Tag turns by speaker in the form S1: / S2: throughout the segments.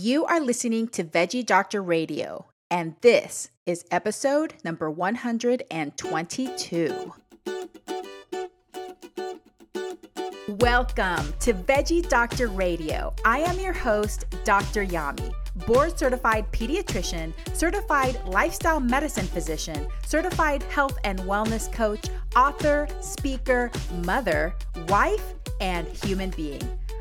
S1: You are listening to Veggie Doctor Radio, and this is episode number 122. Welcome to Veggie Doctor Radio. I am your host, Dr. Yami, board certified pediatrician, certified lifestyle medicine physician, certified health and wellness coach, author, speaker, mother, wife, and human being.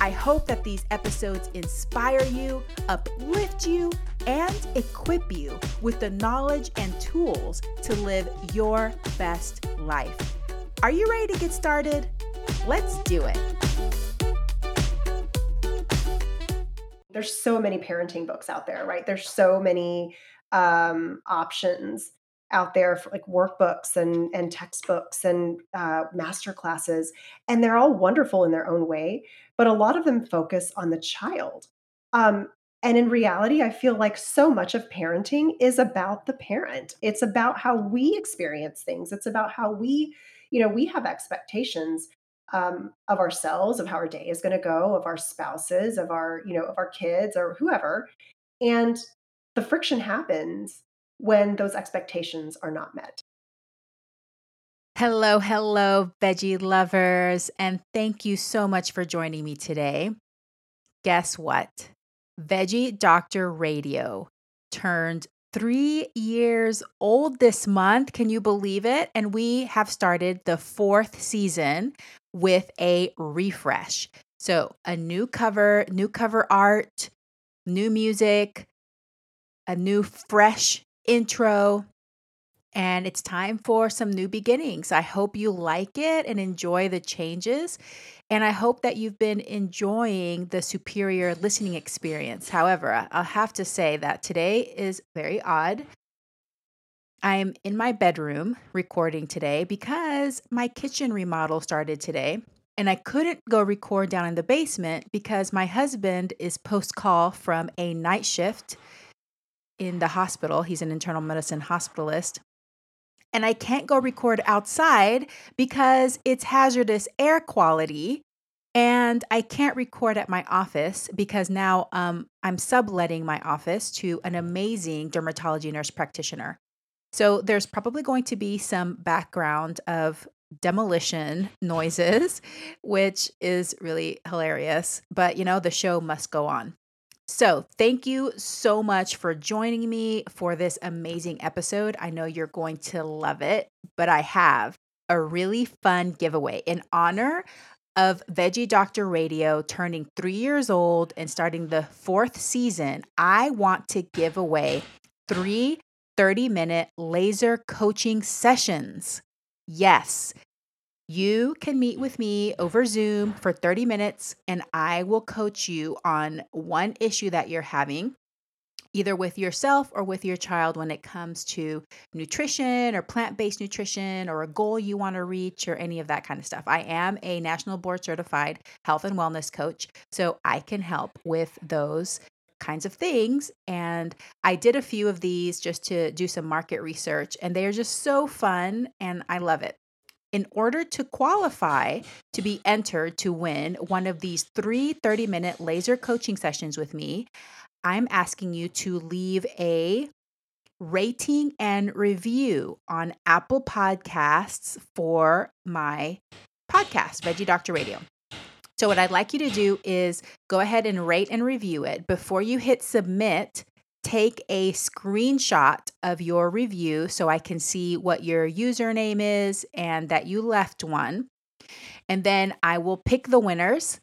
S1: I hope that these episodes inspire you, uplift you, and equip you with the knowledge and tools to live your best life. Are you ready to get started? Let's do it.
S2: there's so many parenting books out there, right? There's so many um, options out there for like workbooks and and textbooks and uh, master classes, and they're all wonderful in their own way. But a lot of them focus on the child. Um, and in reality, I feel like so much of parenting is about the parent. It's about how we experience things. It's about how we, you know, we have expectations um, of ourselves, of how our day is going to go, of our spouses, of our, you know, of our kids or whoever. And the friction happens when those expectations are not met.
S1: Hello, hello, veggie lovers, and thank you so much for joining me today. Guess what? Veggie Doctor Radio turned three years old this month. Can you believe it? And we have started the fourth season with a refresh. So, a new cover, new cover art, new music, a new fresh intro, and it's time for some new beginnings. I hope you like it and enjoy the changes. And I hope that you've been enjoying the superior listening experience. However, I'll have to say that today is very odd. I'm in my bedroom recording today because my kitchen remodel started today. And I couldn't go record down in the basement because my husband is post call from a night shift in the hospital. He's an internal medicine hospitalist. And I can't go record outside because it's hazardous air quality. And I can't record at my office because now um, I'm subletting my office to an amazing dermatology nurse practitioner. So there's probably going to be some background of demolition noises, which is really hilarious. But you know, the show must go on. So, thank you so much for joining me for this amazing episode. I know you're going to love it, but I have a really fun giveaway in honor of Veggie Doctor Radio turning three years old and starting the fourth season. I want to give away three 30 minute laser coaching sessions. Yes, you can meet with me over Zoom for 30 minutes and I will coach you on one issue that you're having, either with yourself or with your child when it comes to nutrition or plant based nutrition or a goal you want to reach or any of that kind of stuff. I am a national board certified health and wellness coach, so I can help with those kinds of things. And I did a few of these just to do some market research, and they are just so fun, and I love it. In order to qualify to be entered to win one of these three 30 minute laser coaching sessions with me, I'm asking you to leave a rating and review on Apple Podcasts for my podcast, Veggie Doctor Radio. So, what I'd like you to do is go ahead and rate and review it. Before you hit submit, take a screenshot of your review so I can see what your username is and that you left one. And then I will pick the winners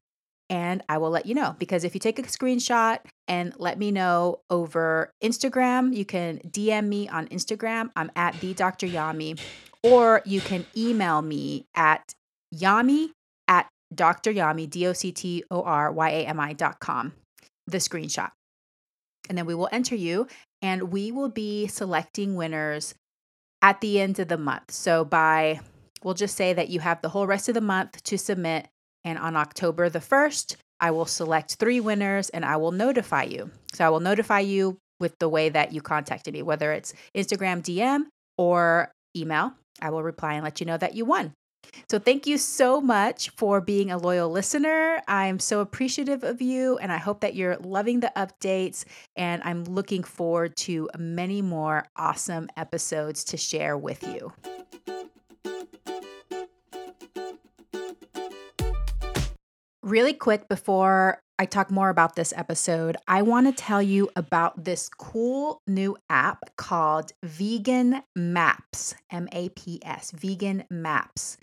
S1: and I will let you know. Because if you take a screenshot and let me know over Instagram, you can DM me on Instagram. I'm at the Dr. Yami, or you can email me at yami at Dr. Yami, D O C T O R Y A M I dot com, the screenshot. And then we will enter you and we will be selecting winners at the end of the month. So by we'll just say that you have the whole rest of the month to submit and on October the 1st, I will select 3 winners and I will notify you. So I will notify you with the way that you contacted me, whether it's Instagram DM or email. I will reply and let you know that you won. So, thank you so much for being a loyal listener. I'm so appreciative of you, and I hope that you're loving the updates. And I'm looking forward to many more awesome episodes to share with you. Really quick before I talk more about this episode, I want to tell you about this cool new app called Vegan Maps, M A P S, Vegan Maps.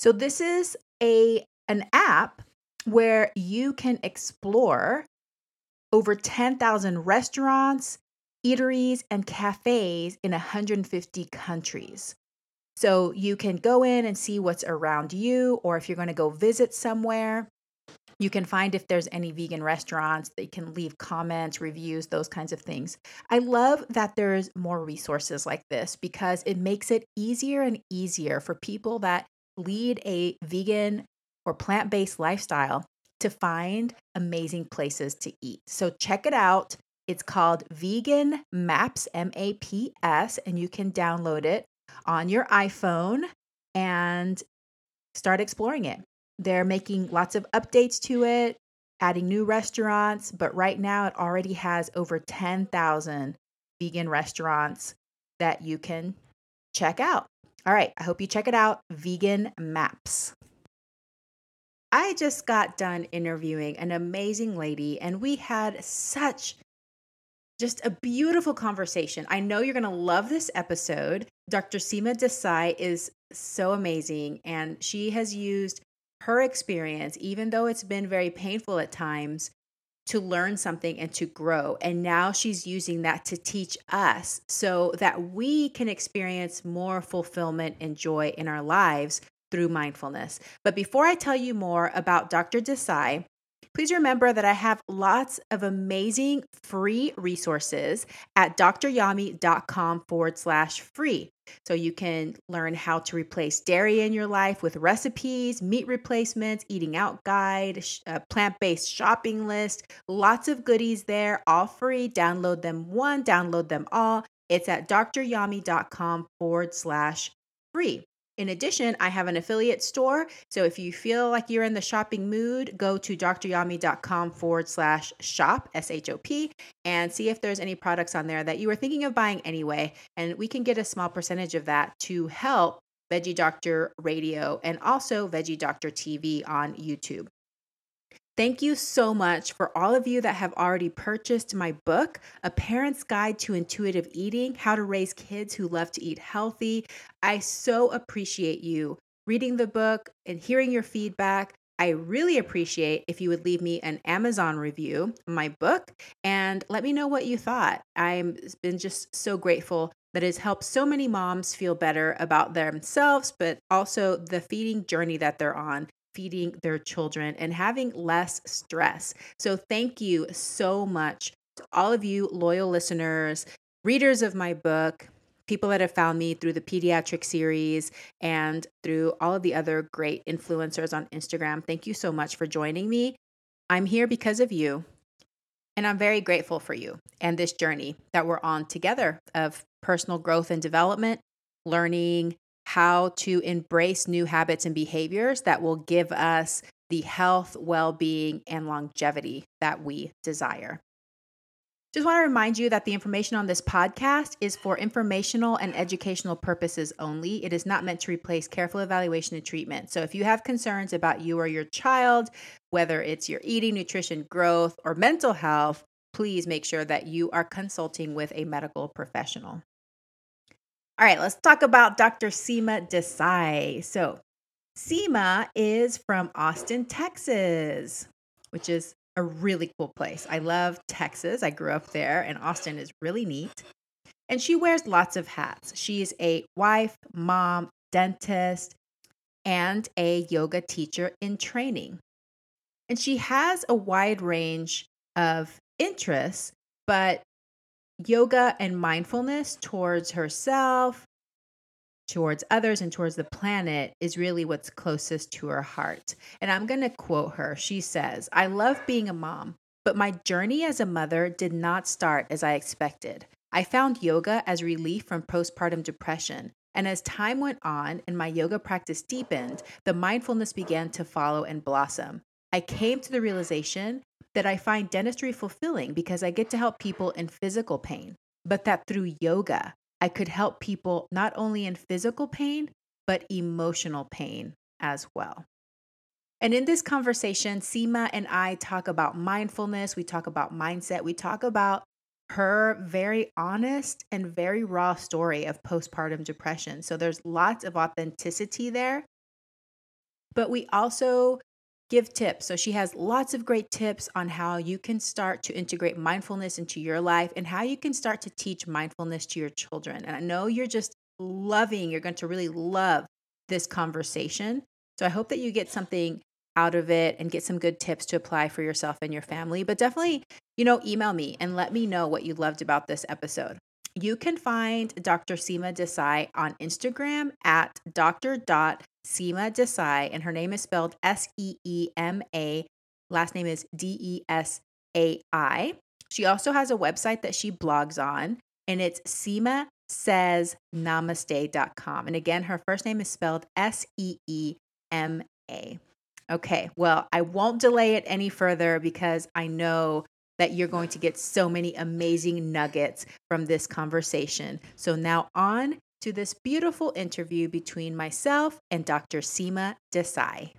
S1: So this is a an app where you can explore over 10,000 restaurants, eateries, and cafes in 150 countries. So you can go in and see what's around you, or if you're going to go visit somewhere, you can find if there's any vegan restaurants. They can leave comments, reviews, those kinds of things. I love that there's more resources like this because it makes it easier and easier for people that lead a vegan or plant based lifestyle to find amazing places to eat. So check it out. It's called Vegan Maps, M A P S, and you can download it on your iPhone and start exploring it. They're making lots of updates to it, adding new restaurants, but right now it already has over 10,000 vegan restaurants that you can check out. All right, I hope you check it out. Vegan Maps. I just got done interviewing an amazing lady, and we had such just a beautiful conversation. I know you're going to love this episode. Dr. Seema Desai is so amazing, and she has used her experience, even though it's been very painful at times, to learn something and to grow. And now she's using that to teach us so that we can experience more fulfillment and joy in our lives through mindfulness. But before I tell you more about Dr. Desai, Please remember that I have lots of amazing free resources at dryami.com forward slash free. So you can learn how to replace dairy in your life with recipes, meat replacements, eating out guide, uh, plant based shopping list, lots of goodies there, all free. Download them one, download them all. It's at dryami.com forward slash free. In addition, I have an affiliate store. So if you feel like you're in the shopping mood, go to dryami.com forward slash shop, S H O P, and see if there's any products on there that you were thinking of buying anyway. And we can get a small percentage of that to help Veggie Doctor Radio and also Veggie Doctor TV on YouTube. Thank you so much for all of you that have already purchased my book, A Parent's Guide to Intuitive Eating How to Raise Kids Who Love to Eat Healthy. I so appreciate you reading the book and hearing your feedback. I really appreciate if you would leave me an Amazon review my book and let me know what you thought. I've been just so grateful that has helped so many moms feel better about themselves, but also the feeding journey that they're on feeding their children and having less stress. So, thank you so much to all of you loyal listeners, readers of my book, people that have found me through the pediatric series and through all of the other great influencers on Instagram. Thank you so much for joining me. I'm here because of you. And I'm very grateful for you and this journey that we're on together of personal growth and development, learning how to embrace new habits and behaviors that will give us the health, well being, and longevity that we desire. Just want to remind you that the information on this podcast is for informational and educational purposes only. It is not meant to replace careful evaluation and treatment. So if you have concerns about you or your child, whether it's your eating, nutrition, growth, or mental health, please make sure that you are consulting with a medical professional. All right, let's talk about Dr. Seema Desai. So, Seema is from Austin, Texas, which is a really cool place. I love Texas. I grew up there, and Austin is really neat. And she wears lots of hats. She's a wife, mom, dentist, and a yoga teacher in training. And she has a wide range of interests, but yoga and mindfulness towards herself, towards others and towards the planet is really what's closest to her heart. And I'm going to quote her. She says, I love being a mom, but my journey as a mother did not start as I expected. I found yoga as relief from postpartum depression. And as time went on and my yoga practice deepened, the mindfulness began to follow and blossom. I came to the realization that I find dentistry fulfilling because I get to help people in physical pain, but that through yoga, I could help people not only in physical pain, but emotional pain as well. And in this conversation, Seema and I talk about mindfulness, we talk about mindset, we talk about her very honest and very raw story of postpartum depression. So there's lots of authenticity there. But we also give tips. So she has lots of great tips on how you can start to integrate mindfulness into your life and how you can start to teach mindfulness to your children. And I know you're just loving, you're going to really love this conversation. So I hope that you get something out of it and get some good tips to apply for yourself and your family. But definitely, you know, email me and let me know what you loved about this episode. You can find Dr. Seema Desai on Instagram at Dr. Seema Desai, and her name is spelled S E E M A. Last name is D E S A I. She also has a website that she blogs on, and it's Seema says namaste.com. And again, her first name is spelled S E E M A. Okay, well, I won't delay it any further because I know that you're going to get so many amazing nuggets from this conversation. So now on to this beautiful interview between myself and Dr. Seema Desai.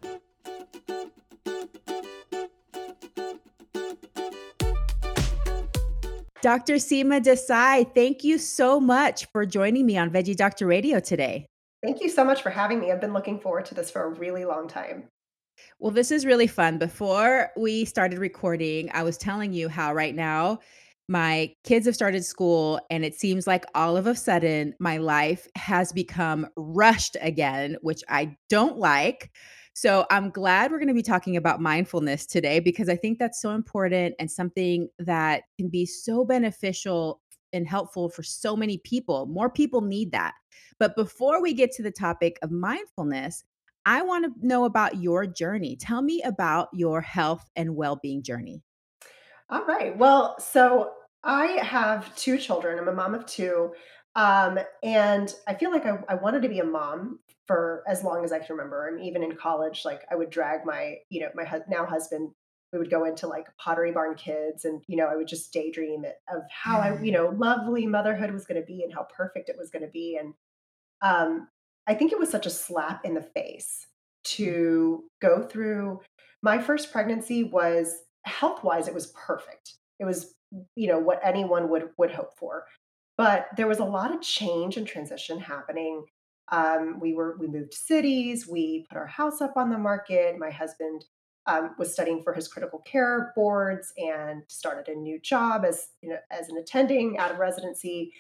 S1: Dr. Seema Desai, thank you so much for joining me on Veggie Doctor Radio today.
S2: Thank you so much for having me. I've been looking forward to this for a really long time.
S1: Well, this is really fun. Before we started recording, I was telling you how right now my kids have started school and it seems like all of a sudden my life has become rushed again, which I don't like. So I'm glad we're going to be talking about mindfulness today because I think that's so important and something that can be so beneficial and helpful for so many people. More people need that. But before we get to the topic of mindfulness, I want to know about your journey. Tell me about your health and well being journey.
S2: All right. Well, so I have two children. I'm a mom of two. Um, and I feel like I, I wanted to be a mom for as long as I can remember. And even in college, like I would drag my, you know, my hu- now husband, we would go into like Pottery Barn Kids, and you know, I would just daydream it of how I, you know, lovely motherhood was going to be and how perfect it was going to be. And um, I think it was such a slap in the face to go through. My first pregnancy was health wise, it was perfect. It was, you know, what anyone would would hope for. But there was a lot of change and transition happening. Um, we were we moved cities. We put our house up on the market. My husband um, was studying for his critical care boards and started a new job as you know as an attending out of residency.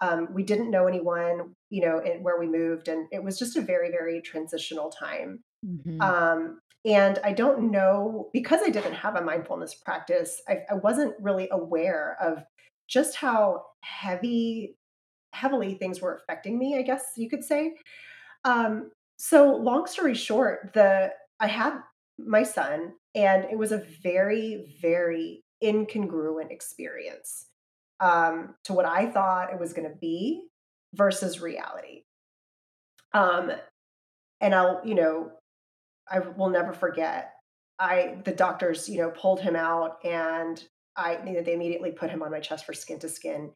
S2: Um, we didn't know anyone, you know, in, where we moved, and it was just a very, very transitional time.
S1: Mhm.
S2: Um, and I don't know because I didn't have a mindfulness practice. I, I wasn't really aware of just how heavy, heavily things were affecting me. I guess you could say. Um, so, long story short, the I had my son, and it was a very, very incongruent experience um, to what I thought it was going to be versus reality. Um, and I'll, you know, I will never forget. I the doctors, you know, pulled him out, and I you know, they immediately put him on my chest for skin to skin.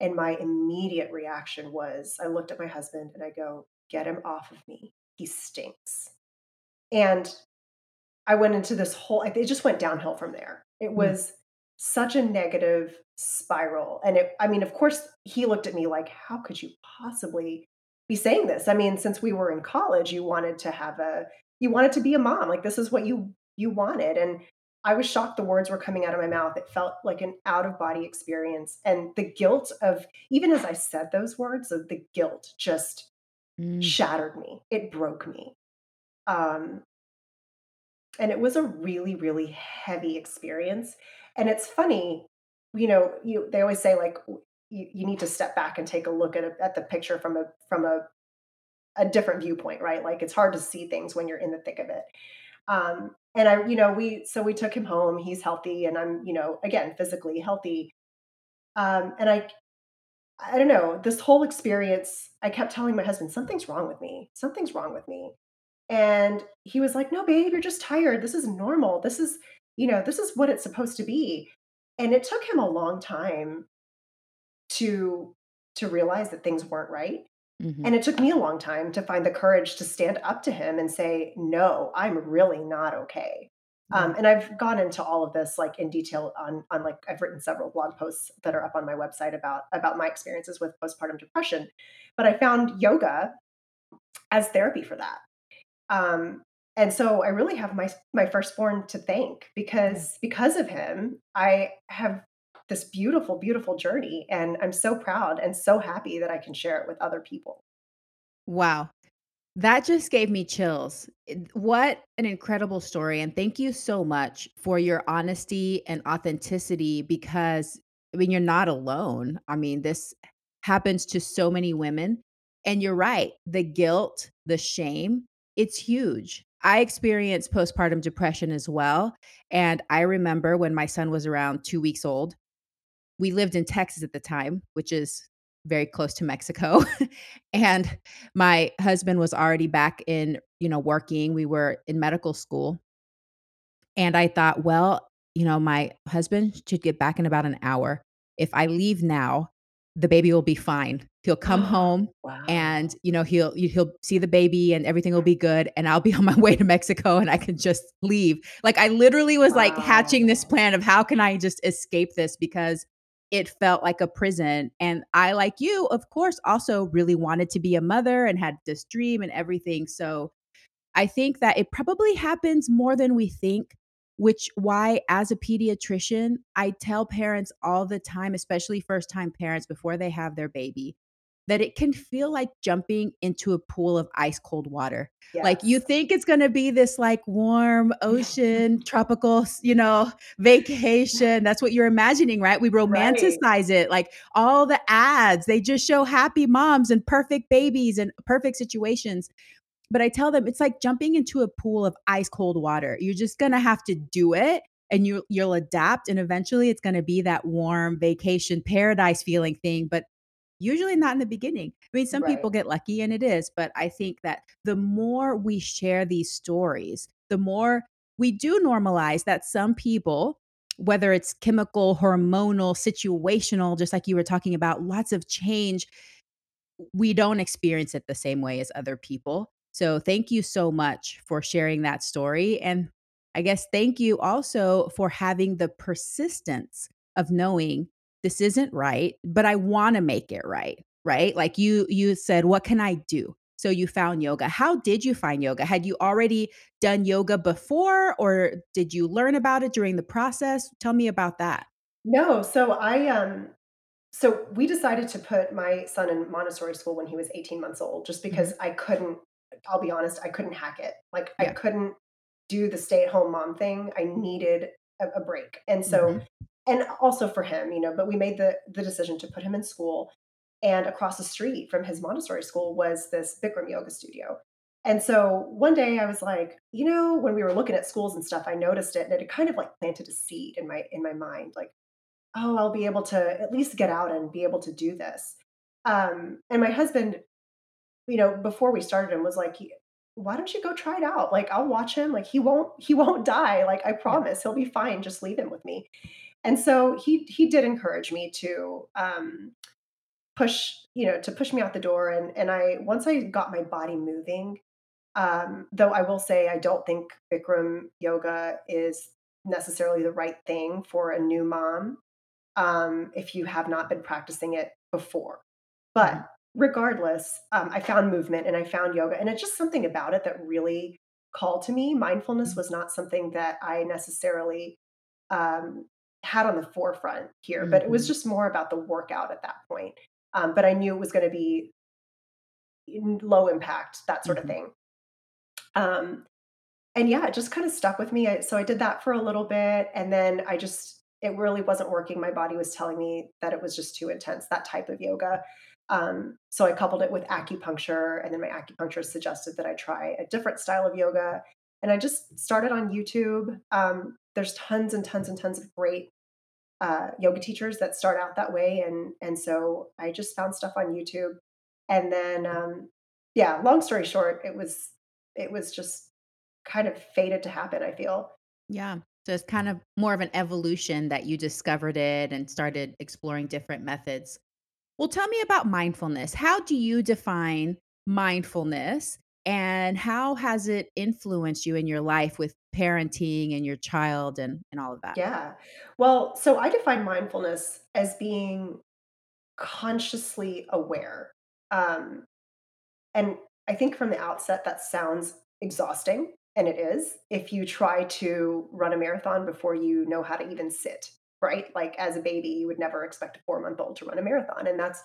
S2: And my immediate reaction was, I looked at my husband and I go, "Get him off of me. He stinks." And I went into this whole. It just went downhill from there. It
S1: Mm.
S2: was such a negative spiral. And it, I mean, of course, he looked at me like, "How could you possibly be saying this?" I mean, since we were in college, you wanted to have a you wanted to be a mom. Like this is what you you wanted. And I was shocked the words were coming out of my mouth. It felt like an out of body experience. And the guilt of even as I said those words, the guilt just
S1: Mm.
S2: shattered me. It broke me. Um, and it was a really, really heavy experience. And it's funny, you know, you they always say like you, you need to step back and take a look at a, at the picture from a from a a different viewpoint, right? Like it's hard to see things when you're in the thick of it. Um, and I, you know, we so we took him home. He's healthy, and I'm, you know, again physically healthy. Um, and I, I don't know, this whole experience. I kept telling my husband, something's wrong with me. Something's wrong with me. And he was like, "No, babe, you're just tired. This is normal. This is, you know, this is what it's supposed to be." And it took him a long time to to realize that things weren't right.
S1: Mhm.
S2: And it took me a long time to find the courage to stand up to him and say, "No, I'm really not okay." Um, and I've gone into all of this like in detail on on like I've written several blog posts that are up on my website about about my experiences with postpartum depression. But I found yoga as therapy for that. Um, and so I really have my my firstborn to thank
S1: Yeah.
S2: because because of him, I have this beautiful, beautiful journey, and I'm so proud and so happy that I can share it with other people.
S1: Wow. That just gave me chills. Eh, what an incredible story, and thank you so much for your honesty and authenticity because, I mean, you're not alone. I mean, this happens to so many women, and you're right, the guilt, the shame, it's huge. I experienced postpartum depression as well, and I remember when my son was around 2 weeks old, we lived in Texas at the time, which is very close to Mexico. and my husband was already back in, you know, working. We were in medical school. And I thought, well, you know, my husband should get back in about an hour. If I leave now, the baby will be fine. He'll come home and, you know, he'll he'll see the baby and everything will be good and I'll be on my way to Mexico and I can just leave. Like I literally was like hatching this plan of how can I just escape this because it felt like a prison and I like you, of course, also really wanted to be a mother and had this dream and everything. So I think that it probably happens more than we think, which why as a pediatrician, I tell parents all the time, especially first-time parents before they have their baby, that it can feel like jumping into a pool of ice cold water. Like you think it's going to be this like warm ocean, tropical, you know, vacation. That's what you're imagining, right? We
S2: Right.
S1: romanticize it. Like all the ads, they just show happy moms and perfect babies and perfect situations but I tell them it's like jumping into a pool of ice cold water. You're just gonna have to do it and you you'll adapt and eventually it's gonna be that warm vacation paradise feeling thing, but usually not in the beginning. I mean, some
S2: Right.
S1: people get lucky and it is, but I think that the more we share these stories, the more we do normalize that some people whether it's chemical, hormonal, situational, just like you were talking about, lots of change we don't experience it the same way as other people. So thank you so much for sharing that story. And I guess thank you also for having the persistence of knowing this isn't right, but I want to make it right. Right. Like you, you said, what can I do? So you found yoga. How did you find yoga? Had you already done yoga before or did you learn about it during the process? Tell me about that.
S2: No, so I um so we decided to put my son in Montessori school when he was 18 months old just because I couldn't I'll be honest, I couldn't hack it. Like I couldn't do the stay-at-home mom thing. I needed a, a break. And so
S1: hmm
S2: and also for him, you know, but we made the the decision to put him in school and across the street from his Montessori school was this Bikram yoga studio. And so one day I was like, you know, when we were looking at schools and stuff, I noticed it and it kind of like planted a seed in my in my mind like oh, I'll be able to at least get out and be able to do this. Um, and my husband, you know, before we started him was like, why don't you go try it out? Like, I'll watch him. Like, he won't, he won't die. Like, I promise he'll be fine. Just leave him with me. And so he, he did encourage me to, um, push, you know, to push me out the door. And, and I, once I got my body moving, um, though I will say I don't think Bikram yoga is necessarily the right thing for a new mom um, if you have not been practicing it before. But
S1: Mhm.
S2: regardless, um, I found movement and I found yoga, and it's just something about it that really called to me. Mindfulness
S1: Mhm.
S2: was not something that I necessarily um, had on the forefront here, but it was
S1: Mhm.
S2: just more about the workout at that point. Um, but I knew it was going to be low impact, that sort of
S1: Mhm.
S2: thing. Um, and yeah, it just kind of stuck with me. I, so I did that for a little bit, and then I just it really wasn't working. My body was telling me that it was just too intense, that type of yoga. Um, so I coupled it with acupuncture, and then my acupuncturist suggested that I try a different style of yoga. And I just started on YouTube. Um, there's tons and tons and tons of great uh, yoga teachers that start out that way, and and so I just found stuff on YouTube, and then um, yeah. Long story short, it was it was just kind of fated to happen. I feel.
S1: Yeah. So it's kind of more of an evolution that you discovered it and started exploring different methods. Well, tell me about mindfulness. How do you define mindfulness and how has it influenced you in your life with parenting and your child and, and all of that?
S2: Yeah. Well, so I define mindfulness as being consciously aware. Um, and I think from the outset, that sounds exhausting. And it is if you try to run a marathon before you know how to even sit, right? Like as a baby, you would never expect a four month old to run a marathon. And that's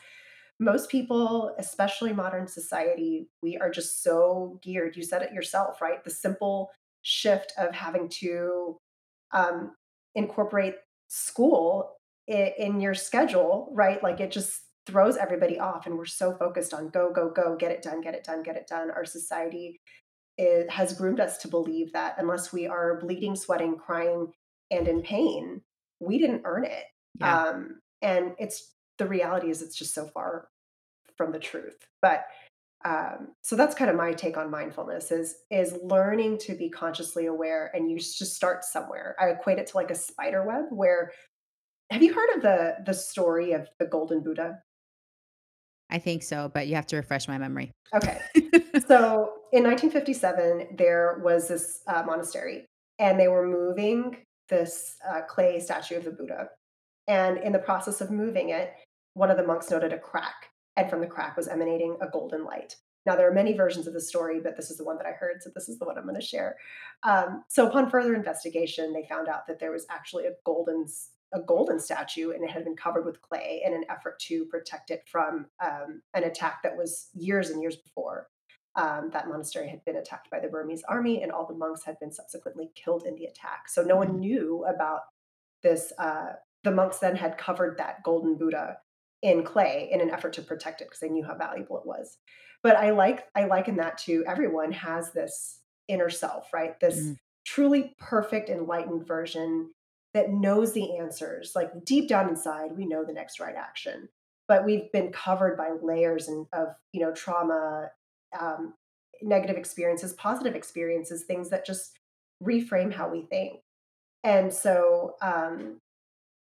S2: most people, especially modern society, we are just so geared. You said it yourself, right? The simple shift of having to um, incorporate school in, in your schedule, right? Like it just throws everybody off. And we're so focused on go, go, go, get it done, get it done, get it done. Our society it has groomed us to believe that unless we are bleeding, sweating, crying, and in pain, we didn't earn it. Yeah. Um, and it's the reality is it's just so far from the truth. But um, so that's kind of my take on mindfulness is is learning to be consciously aware and you just start somewhere. I equate it to like a spider web where have you heard of the the story of the golden Buddha?
S1: I think so, but you have to refresh my memory.
S2: Okay. so in 1957, there was this uh, monastery, and they were moving this uh, clay statue of the Buddha. And in the process of moving it, one of the monks noted a crack, and from the crack was emanating a golden light. Now, there are many versions of the story, but this is the one that I heard, so this is the one I'm going to share. Um, so, upon further investigation, they found out that there was actually a golden a golden statue and it had been covered with clay in an effort to protect it from um, an attack that was years and years before. Um, that monastery had been attacked by the Burmese army, and all the monks had been subsequently killed in the attack. So no one knew about this. Uh, the monks then had covered that golden Buddha in clay in an effort to protect it because they knew how valuable it was. But I like I liken that to everyone has this inner self, right? This mm. truly perfect, enlightened version that knows the answers. Like deep down inside, we know the next right action, but we've been covered by layers and, of you know trauma, um, negative experiences, positive experiences, things that just reframe how we think. And so, um,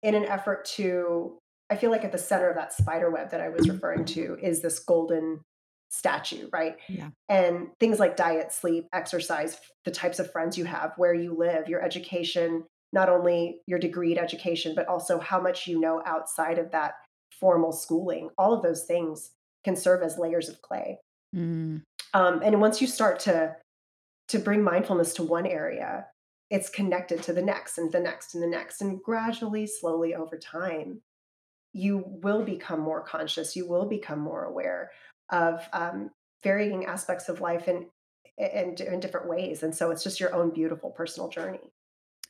S2: in an effort to, I feel like at the center of that spider web that I was referring to is this golden statue, right?
S1: Yeah.
S2: And things like diet, sleep, exercise, the types of friends you have, where you live, your education, not only your degreed education, but also how much you know outside of that formal schooling. All of those things can serve as layers of clay. Mm. Um, and once you start to to bring mindfulness to one area, it's connected to the next and the next and the next, and gradually, slowly over time, you will become more conscious. You will become more aware of um, varying aspects of life in, in in different ways. And so, it's just your own beautiful personal journey.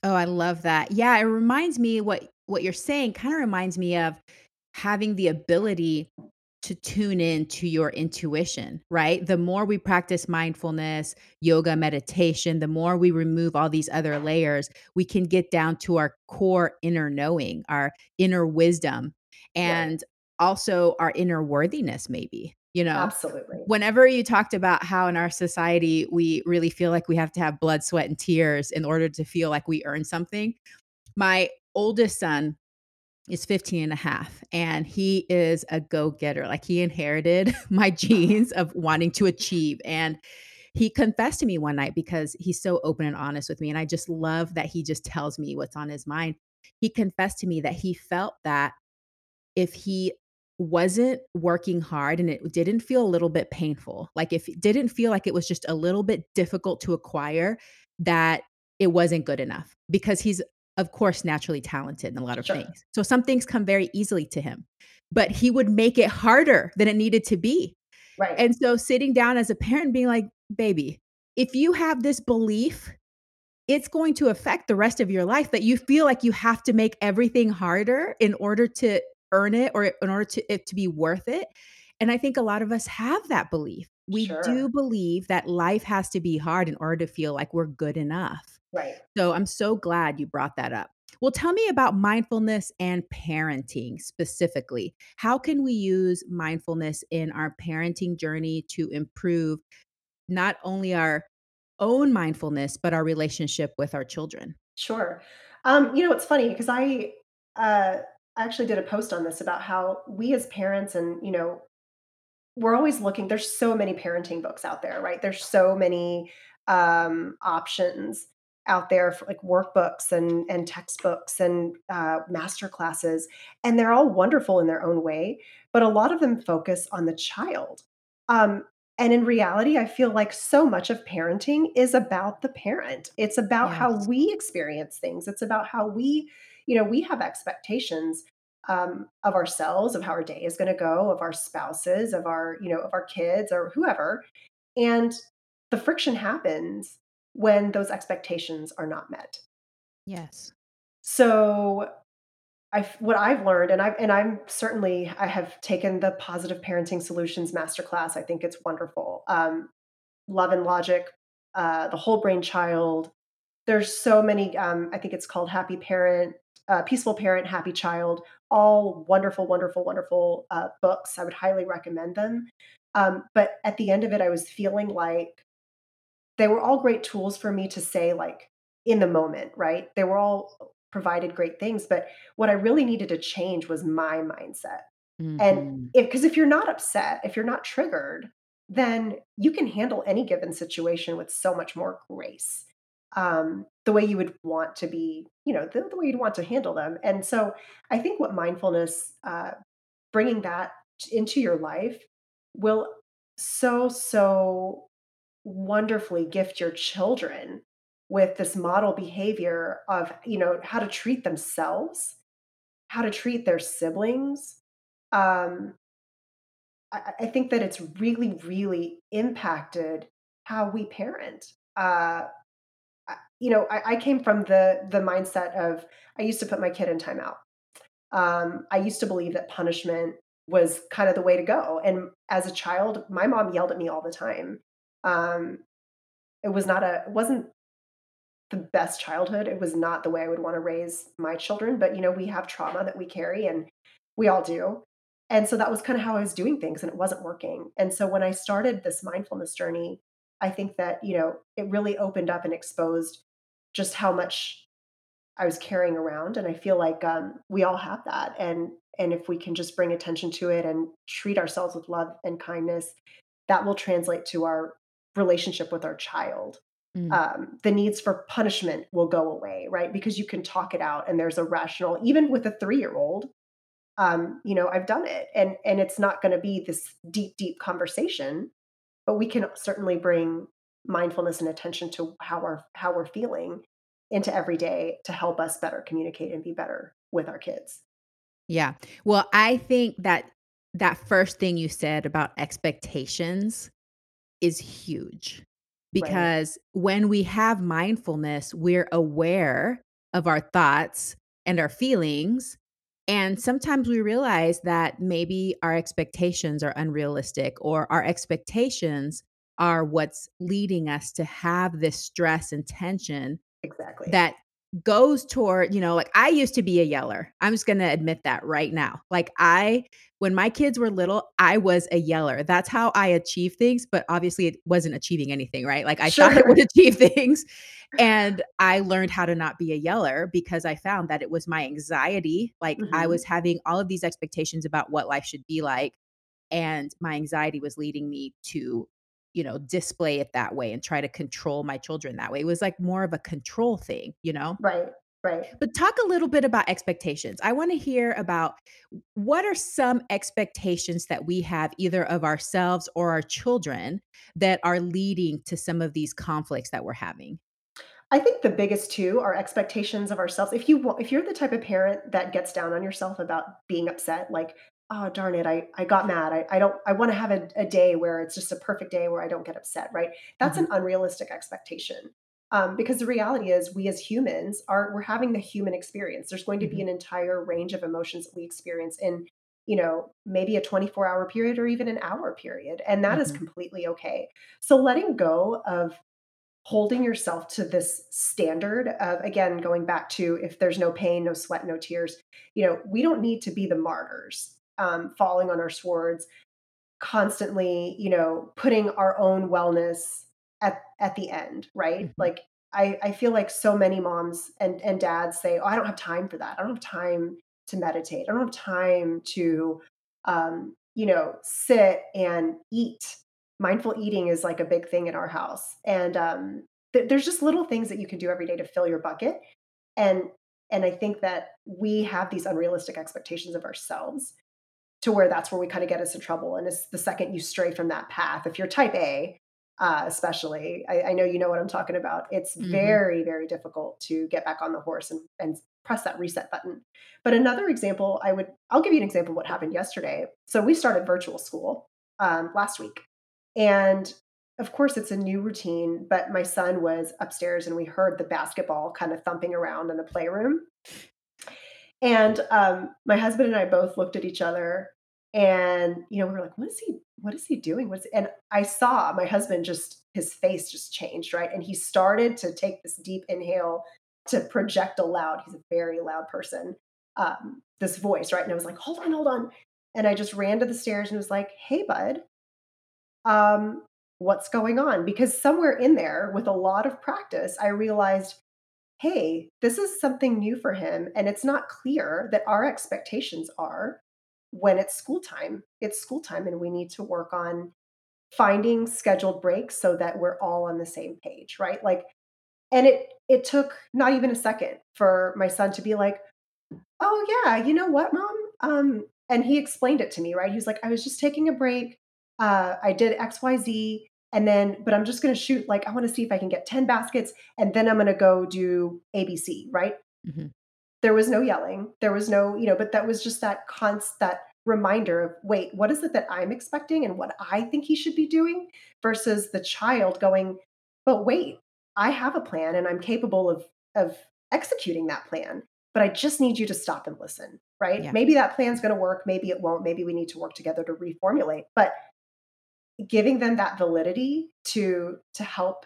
S1: Oh, I love that. Yeah, it reminds me what what you're saying kind of reminds me of having the ability to tune in to your intuition, right? The more we practice mindfulness, yoga, meditation, the more we remove all these other layers, we can get down to our core inner knowing, our inner wisdom, and right. also our inner worthiness, maybe you know?
S2: Absolutely.
S1: Whenever you talked about how in our society we really feel like we have to have blood sweat and tears in order to feel like we earn something my oldest son is 15 and a half and he is a go-getter like he inherited my genes of wanting to achieve and he confessed to me one night because he's so open and honest with me and i just love that he just tells me what's on his mind. He confessed to me that he felt that if he wasn't working hard and it didn't feel a little bit painful, like if it didn't feel like it was just a little bit difficult to acquire, that it wasn't good enough because he's of course naturally talented in a lot of sure. things. So some things come very easily to him, but he would make it harder than it needed to be.
S2: Right.
S1: And so sitting down as a parent being like, "Baby, if you have this belief it's going to affect the rest of your life that you feel like you have to make everything harder in order to earn it or in order to it to be worth it And I think a lot of us have that belief. We do believe that life has to be hard in order to feel like we're good enough.
S2: Right.
S1: So I'm so glad you brought that up. Well, tell me about mindfulness and parenting specifically. How can we use mindfulness in our parenting journey to improve not only our own mindfulness, but our relationship with our children?
S2: Sure. Um, you know, it's funny because I uh, I actually did a post on this about how we as parents and, you know, we're always looking there's so many parenting books out there, right? There's so many um, options out there for like workbooks and and textbooks and uh, master classes, and they're all wonderful in their own way. But a lot of them focus on the child. Um, and in reality, I feel like so much of parenting is about the parent. It's about how we experience things. It's about how we, you know, we have expectations um, of ourselves, of how our day is going to go, of our spouses, of our, you know, of our kids or whoever. And the friction happens when those expectations are not met.
S1: Yes.
S2: So I what I've learned, and I and I'm certainly I have taken the positive parenting solutions masterclass. I think it's wonderful. Um, Love and Logic, uh, the Whole Brain Child. There's so many. Um, I think it's called Happy Parent, uh, Peaceful Parent, Happy Child. All wonderful, wonderful, wonderful uh, books. I would highly recommend them. Um, but at the end of it, I was feeling like they were all great tools for me to say, like in the moment, right? They were all provided great things, but what I really needed to change was my mindset and
S1: Mhm.
S2: if because if you're not upset, if you're not triggered, then you can handle any given situation with so much more grace. Um, the way you would want to be, you know, the, the way you'd want to handle them. And so I think what mindfulness, uh, bringing that into your life will so, so wonderfully gift your children with this model behavior of, you know, how to treat themselves, how to treat their siblings, um, I, I think that it's really, really impacted how we parent. Uh, you know, I, I came from the the mindset of I used to put my kid in timeout. Um, I used to believe that punishment was kind of the way to go. And as a child, my mom yelled at me all the time. Um, it was not a it wasn't the best childhood. It was not the way I would want to raise my children, but, you know, we have trauma that we carry and we all do. And so that was kind of how I was doing things and it wasn't working. And so when I started this mindfulness journey, I think that, you know, it really opened up and exposed just how much I was carrying around. And I feel like um, we all have that. And and if we can just bring attention to it and treat ourselves with love and kindness, that will translate to our relationship with our child
S1: Mm.
S2: um, the needs for punishment will go away, right? Because you can talk it out, and there's a rational. Even with a three-year-old, um, you know, I've done it, and and it's not going to be this deep, deep conversation, but we can certainly bring mindfulness and attention to how our how we're feeling into every day to help us better communicate and be better with our kids.
S1: Yeah. Well, I think that that first thing you said about expectations is huge
S2: Right?
S1: because when we have mindfulness, we're aware of our thoughts and our feelings. And sometimes we realize that maybe our expectations are unrealistic or our expectations are what's leading us to have this stress and tension
S2: Exactly.
S1: that goes toward, you know, like I used to be a yeller. I'm just gonna admit that right now. Like I when my kids were little, I was a yeller. That's how I achieved things, but obviously it wasn't achieving anything, right? Like I thought it would achieve things. And I learned how to not be a yeller because I found that it was my anxiety. Like I
S2: hmm
S1: was having all of these expectations about what life should be like and my anxiety was leading me to, you know, display it that way and try to control my children that way. It was like more of a control thing, you know?
S2: Right. Right.
S1: But talk a little bit about expectations. I wanna hear about what are some expectations that we have either of ourselves or our children that are leading to some of these conflicts that we're having?
S2: I think the biggest 2 are expectations of ourselves. If you if you're the type of parent that gets down on yourself about being upset, like, "Oh, darn it, I I got mad. I I don't I wanna have a a day where it's just a perfect day where I don't get upset," right? That's
S1: Mhm.
S2: an unrealistic expectation. Um, because the reality is we as humans are we're having the human experience. There's going to be
S1: Mhm.
S2: an entire range of emotions that we experience in you know, maybe a 24 hour period or even an hour period. And that is
S1: Mhm.
S2: completely okay. So letting go of holding yourself to this standard of, again, going back to if there's no pain, no sweat, no tears, you know, we don't need to be the martyrs, um, falling on our swords, constantly, you know, putting our own wellness at at the end, right?
S1: Mhm.
S2: Like I I feel like so many moms and and dads say, "Oh, I don't have time for that. I don't have time to meditate. I don't have time to um, you know, sit and eat." Mindful eating is like a big thing in our house. And um th- there's just little things that you can do every day to fill your bucket. And and I think that we have these unrealistic expectations of ourselves to where that's where we kind of get us in trouble. And it's the second you stray from that path, if you're type A, uh, especially, I, I know you know what I'm talking about. It's
S1: Mhm.
S2: very, very difficult to get back on the horse and, and press that reset button. But another example, I would, I'll give you an example of what happened yesterday. So we started virtual school um, last week. And of course, it's a new routine, but my son was upstairs and we heard the basketball kind of thumping around in the playroom. And, um, my husband and I both looked at each other and, you know, we were like, "What is he what is he doing? What's" and I saw my husband just his face just changed, right? And he started to take this deep inhale to project aloud. He's a very loud person. Um, this voice, right? And I was like, "Hold on, hold on." And I just ran to the stairs and was like, "Hey, bud, um, what's going on?" Because somewhere in there, with a lot of practice, I realized hey, this is something new for him. And it's not clear that our expectations are when it's school time. It's school time, and we need to work on finding scheduled breaks so that we're all on the same page, right? Like, and it it took not even a second for my son to be like, "Oh yeah, you know what, mom?" Um, and he explained it to me, right? He was like, "I was just taking a break. Uh, I did X, Y, Z, and then, but I'm just going to shoot. Like, I want to see if I can get ten baskets, and then I'm going to go do ABC, right?"
S1: mm-hmm.
S2: There was no yelling. There was no, you know, but that was just that const that reminder of, wait, what is it that I'm expecting and what I think he should be doing versus the child going, but wait, I have a plan and I'm capable of of executing that plan, but I just need you to stop and listen, right?
S1: Yeah.
S2: Maybe that plan's going to work, maybe it won't, maybe we need to work together to reformulate, but giving them that validity to to help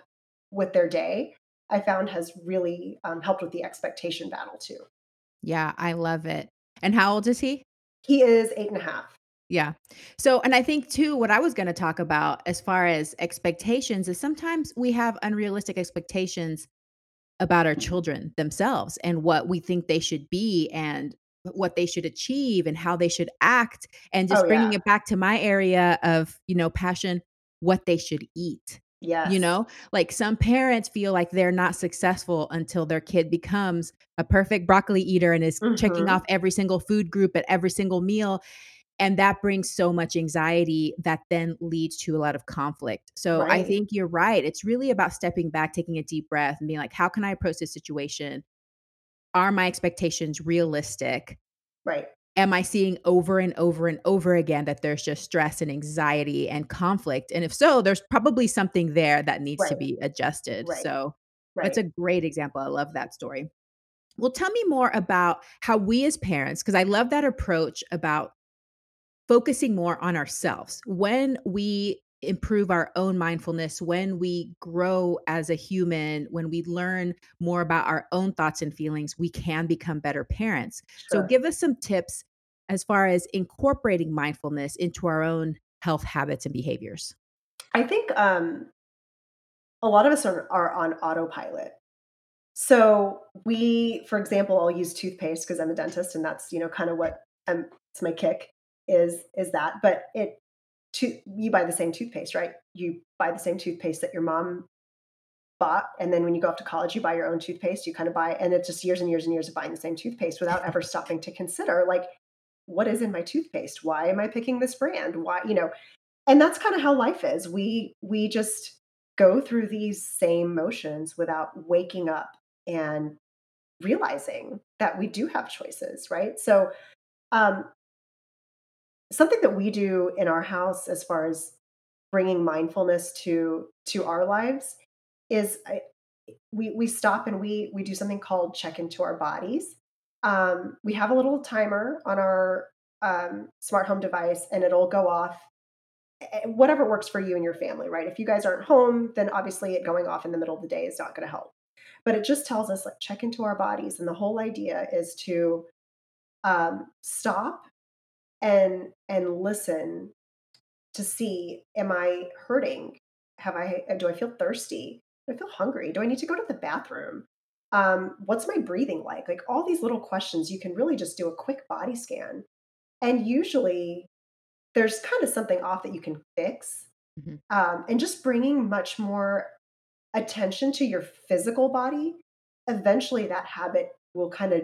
S2: with their day, I found has really um, helped with the expectation battle too.
S1: Yeah, I love it. And how old is he?
S2: He is eight and a half.
S1: Yeah. So, and I think too, what I was going to talk about as far as expectations is sometimes we have unrealistic expectations about our children themselves and what we think they should be and what they should achieve and how they should act. And
S2: Oh
S1: just bringing
S2: yeah.
S1: it back to my area of, you know, passion, what they should eat. yeah
S2: You
S1: know, like some parents feel like they're not successful until their kid becomes a perfect broccoli eater and is checking
S2: hmm
S1: off every single food group at every single meal and that brings so much anxiety that then leads to a lot of conflict. So I think you're right. It's really about stepping back, taking a deep breath, and being like, how can I approach this situation? Are my expectations realistic?
S2: Right.
S1: Am I seeing over and over and over again that there's just stress and anxiety and conflict? And if so, there's probably something there that needs to be adjusted.
S2: Right.
S1: So that's a great example. I love that story. Well, tell me more about how we as parents, because I love that approach about focusing more on ourselves. When we improve our own mindfulness, when we grow as a human, when we learn more about our own thoughts and feelings, we can become better parents. So, give us some tips as far as incorporating mindfulness into our own health habits and behaviors.
S2: I think um, a lot of us are, are on autopilot. So we, for example, I'll use toothpaste because I'm a dentist, and that's you know kind of what I'm. It's my kick is is that. But it to you buy the same toothpaste, right? You buy the same toothpaste that your mom bought, and then when you go off to college, you buy your own toothpaste. You kind of buy, and it's just years and years and years of buying the same toothpaste without ever stopping to consider like what is in my toothpaste? Why am I picking this brand? Why you know? And that's kind of how life is. We we just go through these same motions without waking up and realizing that we do have choices, right? So, um, something that we do in our house as far as bringing mindfulness to to our lives is I, we we stop and we we do something called check into our bodies. Um, we have a little timer on our um, smart home device and it'll go off whatever works for you and your family, right? If you guys aren't home, then obviously it going off in the middle of the day is not going to help. But it just tells us like check into our bodies, and the whole idea is to um, stop and and listen to see am I hurting? Have I do I feel thirsty? Do I feel hungry? Do I need to go to the bathroom? Um, what's my breathing like? Like all these little questions, you can really just do a quick body scan. And usually there's kind of something off that you can fix. Mm-hmm. Um, and just bringing much more attention to your physical body, eventually that habit will kind of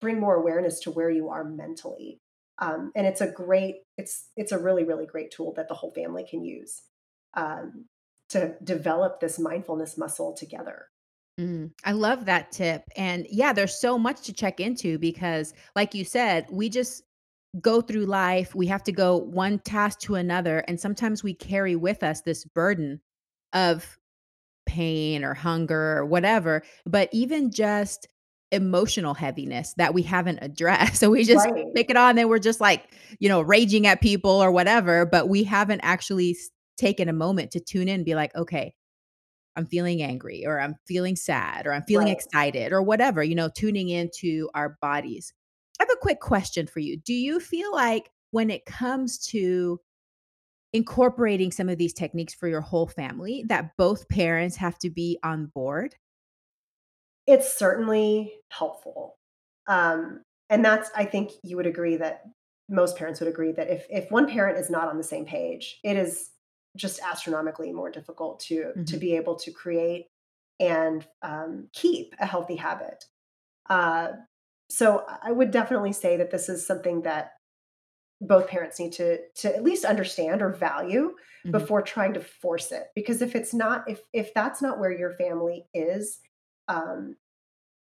S2: bring more awareness to where you are mentally. Um, and it's a great, it's it's a really really great tool that the whole family can use um, to develop this mindfulness muscle together.
S1: Mm, I love that tip. And yeah, there's so much to check into because, like you said, we just go through life, we have to go one task to another. And sometimes we carry with us this burden of pain or hunger or whatever, but even just emotional heaviness that we haven't addressed. So we just right. pick it on and we're just like, you know, raging at people or whatever, but we haven't actually taken a moment to tune in and be like, okay, I'm feeling angry or I'm feeling sad or I'm feeling right. excited or whatever, you know, tuning into our bodies. I have a quick question for you. Do you feel like when it comes to incorporating some of these techniques for your whole family that both parents have to be on board?
S2: It's certainly helpful. Um, and that's I think you would agree that most parents would agree that if if one parent is not on the same page, it is just astronomically more difficult to mm-hmm. to be able to create and um, keep a healthy habit. Uh, so I would definitely say that this is something that both parents need to to at least understand or value mm-hmm. before trying to force it because if it's not if if that's not where your family is um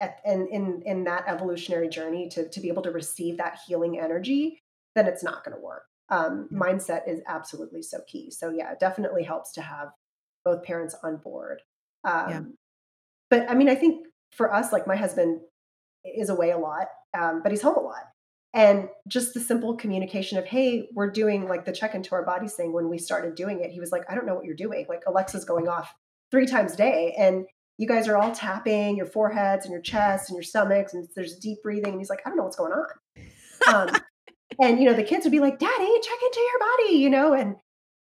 S2: at, and in in that evolutionary journey to to be able to receive that healing energy then it's not going to work um mm-hmm. mindset is absolutely so key so yeah it definitely helps to have both parents on board um yeah. but i mean i think for us like my husband is away a lot, um, but he's home a lot. And just the simple communication of, hey, we're doing like the check into our bodies thing. When we started doing it, he was like, I don't know what you're doing. Like Alexa's going off three times a day. And you guys are all tapping your foreheads and your chests and your stomachs, and there's deep breathing. And he's like, I don't know what's going on. Um, and you know, the kids would be like, Daddy, check into your body, you know, and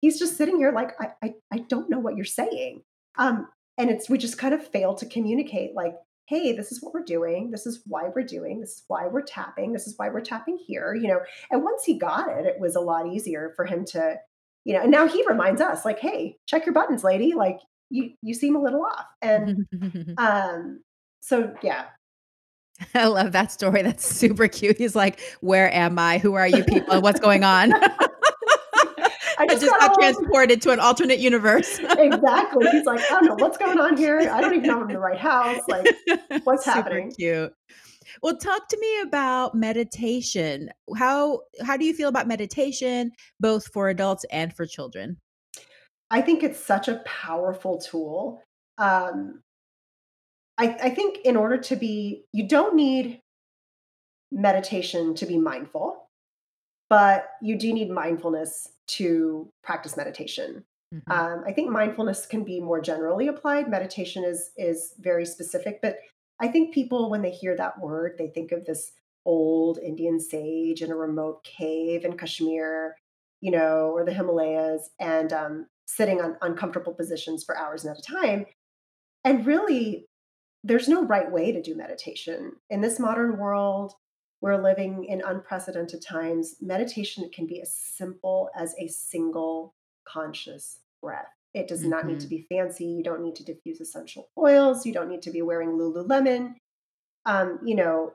S2: he's just sitting here like, I, I, I don't know what you're saying. Um, and it's we just kind of fail to communicate like hey, this is what we're doing. This is why we're doing. This is why we're tapping. This is why we're tapping here, you know. And once he got it, it was a lot easier for him to, you know, and now he reminds us like, hey, check your buttons, lady. Like you you seem a little off. And um so yeah,
S1: I love that story. That's super cute. He's like, Where am I? Who are you people? What's going on? I just, I just got, got transported to an alternate universe.
S2: exactly. He's like, I don't know what's going on here. I don't even know I'm in the right house. Like, what's Super happening?
S1: Cute. Well, talk to me about meditation. How how do you feel about meditation, both for adults and for children?
S2: I think it's such a powerful tool. Um, I, I think in order to be, you don't need meditation to be mindful, but you do need mindfulness to practice meditation. Mm-hmm. Um, I think mindfulness can be more generally applied. Meditation is is very specific, but I think people when they hear that word, they think of this old Indian sage in a remote cave in Kashmir, you know, or the Himalayas, and um, sitting on uncomfortable positions for hours at a time. And really, there's no right way to do meditation in this modern world. We're living in unprecedented times. Meditation can be as simple as a single conscious breath. It does mm-hmm. not need to mm-hmm. be fancy. You don't need to diffuse essential oils. You don't need to be wearing Lululemon. Um, you know,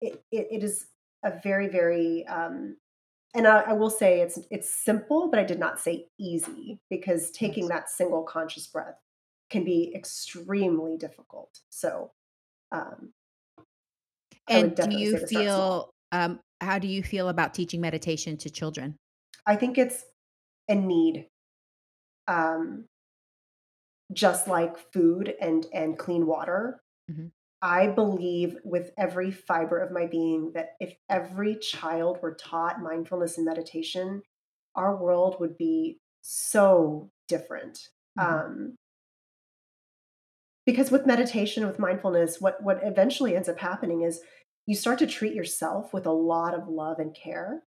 S2: it, it, it is a very, very, um, and I, I, will say it's it's simple, but I did not say easy because taking that single conscious breath can be extremely difficult. So, um,
S1: and do you feel um, how do you feel about teaching meditation to children?
S2: I think it's a need. Um, just like food and and clean water. Mm-hmm. I believe with every fiber of my being that if every child were taught mindfulness and meditation, our world would be so different.
S1: Mhm.
S2: Um, because with meditation, with mindfulness, what what eventually ends up happening is you start to treat yourself with a lot of love and care,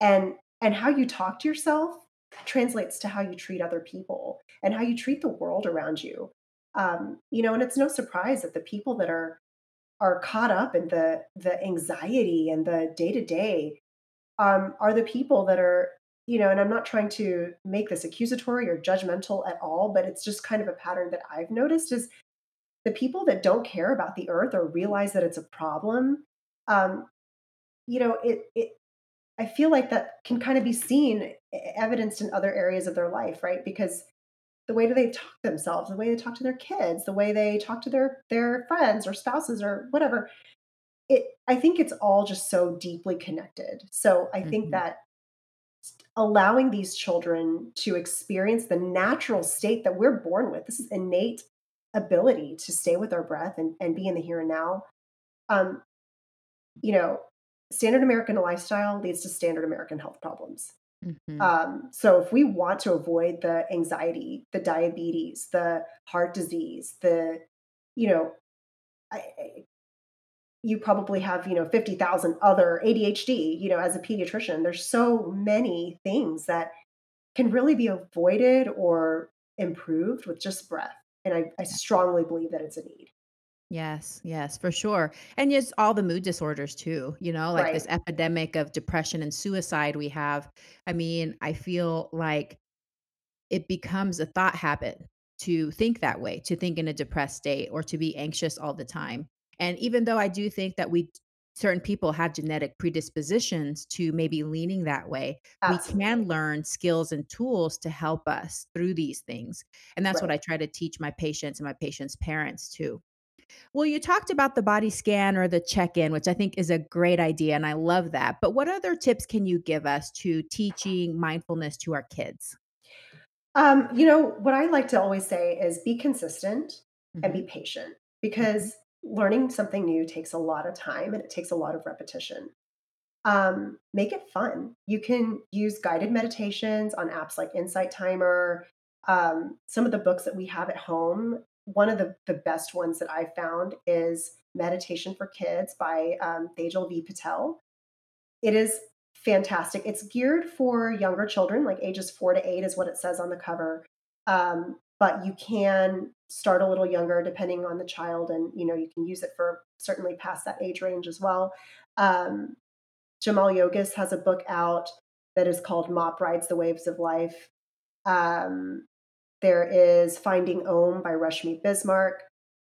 S2: and and how you talk to yourself translates to how you treat other people and how you treat the world around you. Um, you know, and it's no surprise that the people that are are caught up in the the anxiety and the day to day are the people that are you know and i'm not trying to make this accusatory or judgmental at all but it's just kind of a pattern that i've noticed is the people that don't care about the earth or realize that it's a problem um, you know it, it i feel like that can kind of be seen evidenced in other areas of their life right? Because the way that they talk to themselves the way they talk to their kids the way they talk to their their friends or spouses or whatever it i think it's all just so deeply connected so i think
S1: Mhm.
S2: that allowing these children to experience the natural state that we're born with this is innate ability to stay with our breath and, and be in the here and now um, you know standard american lifestyle leads to standard american health problems
S1: Mhm.
S2: um, so if we want to avoid the anxiety the diabetes the heart disease the you know I, I- you probably have you know 50,000 other ADHD you know as a pediatrician there's so many things that can really be avoided or improved with just breath and I, I strongly believe that it's a need
S1: Yes, yes, for sure. And just all the mood disorders too, you know, like
S2: right
S1: this epidemic of depression and suicide we have. I mean, I feel like it becomes a thought habit to think that way, to think in a depressed state or to be anxious all the time. And even though I do think that we certain people have genetic predispositions to maybe leaning that way, we can
S2: absolutely
S1: learn skills and tools to help us through these things. And that's what
S2: right
S1: I try to teach my patients and my patients' parents too. Well, you talked about the body scan or the check in, which I think is a great idea. And I love that. But what other tips can you give us to teaching mindfulness to our kids?
S2: um, you know what i like to always say is be consistent and be patient because learning something new takes a lot of time and it takes a lot of repetition um, make it fun. You can use guided meditations on apps like Insight Timer. Um, some of the books that we have at home, one of the, the best ones that I found is Meditation for Kids by um, Tejal V. Patel. It is fantastic. It's geared for younger children, like ages four to eight, is what it says on the cover. Um, but you can start a little younger depending on the child, and you know you can use it for certainly past that age range as well. Um, Jaimal Yogis has a book out that is called Mop Rides the Waves of Life. Um, there is Finding Om by Rashmi Bismark.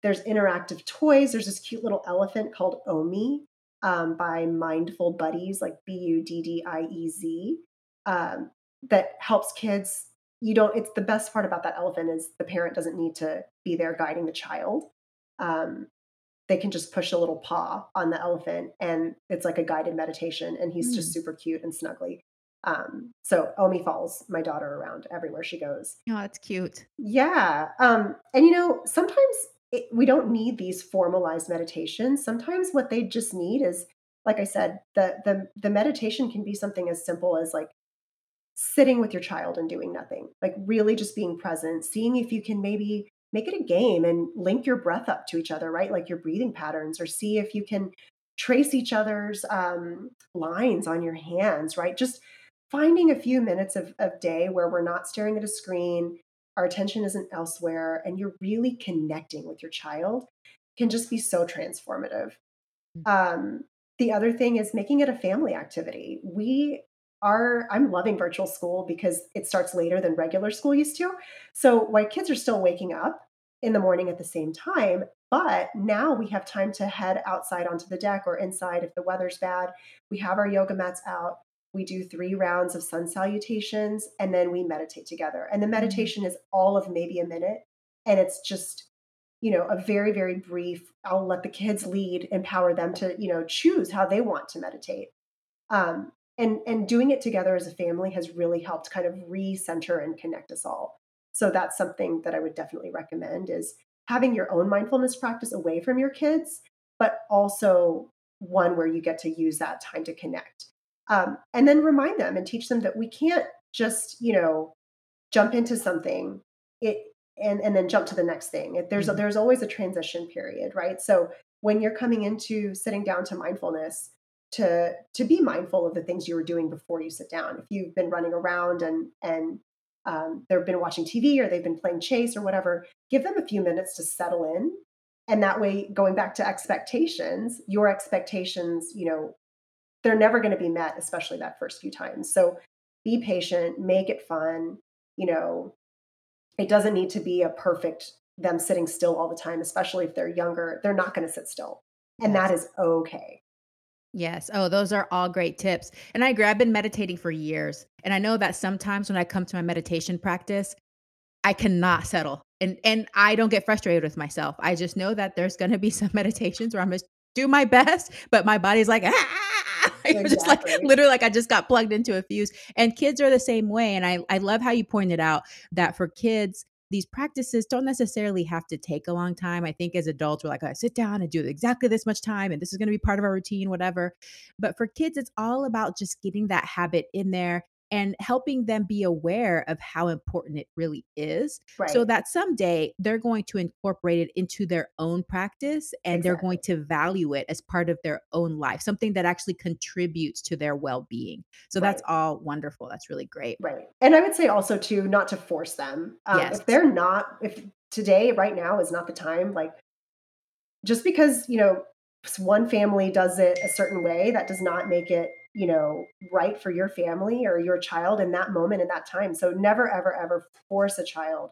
S2: There's interactive toys. There's this cute little elephant called Omi um, by Mindful Buddiez, like B U D D I E Z, um, that helps kids. You don't, it's the best part about that elephant is the parent doesn't need to be there guiding the child. Um, they can just push a little paw on the elephant and it's like a guided meditation and he's just
S1: Mm.
S2: super cute and snuggly um, so omi follows my daughter around everywhere she goes
S1: Oh, that's cute.
S2: yeah um, and you know sometimes it, we don't need these formalized meditations sometimes what they just need is like i said the the the meditation can be something as simple as like sitting with your child and doing nothing, like really just being present, seeing if you can maybe make it a game and link your breath up to each other, right? Like your breathing patterns, or see if you can trace each other's um, lines on your hands, right? Just finding a few minutes of, of day where we're not staring at a screen, our attention isn't elsewhere, and you're really connecting with your child can just be so transformative.
S1: Mm.
S2: Um, the other thing is making it a family activity. We are, I'm loving virtual school because it starts later than regular school used to. So, while kids are still waking up in the morning at the same time, but now we have time to head outside onto the deck or inside if the weather's bad. We have our yoga mats out. We do three rounds of sun salutations and then we meditate together. And the
S1: Mm.
S2: meditation is all of maybe a minute. And it's just you know, a very, very brief, I'll let the kids lead, empower them to, you know, choose how they want to meditate. Um, and and doing it together as a family has really helped kind of recenter and connect us all. So that's something that I would definitely recommend is having your own mindfulness practice away from your kids, but also one where you get to use that time to connect. Um, and then remind them and teach them that we can't just, you know, jump into something it and and then jump to the next thing. There's mm-hmm. a, there's always a transition period, right? So when you're coming into sitting down to mindfulness, to to be mindful of the things you were doing before you sit down. If you've been running around and and um, they've been watching TV or they've been playing chase or whatever, give them a few minutes to settle in. And that way, going back to expectations, your expectations, you know, they're never going to be met, especially that first few times. So be patient, make it fun. You know, it doesn't need to be a perfect them sitting still all the time, especially if they're younger. They're not going to sit still. And yes. that is okay.
S1: Yes. Oh, those are all great tips. And I agree. I've been meditating for years. And I know that sometimes when I come to my meditation practice, I cannot settle. And and I don't get frustrated with myself. I just know that there's gonna be some meditations where I'm gonna do my best, but my body's like, ah, exactly. just like literally like I just got plugged into a fuse. And kids are the same way. And I, I love how you pointed out that for kids, these practices don't necessarily have to take a long time. I think as adults, we're like, I sit down and do exactly this much time, and this is going to be part of our routine, whatever. But for kids, it's all about just getting that habit in there and helping them be aware of how important it really is right. so that someday they're going to incorporate it into their own practice and exactly. they're going to value it as part of their own life something that actually contributes to their well-being so right. that's all wonderful that's really great
S2: right and i would say also too not to force them um, yes. if they're not if today right now is not the time like just because you know one family does it a certain way that does not make it you know right for your family or your child in that moment in that time so never ever ever force a child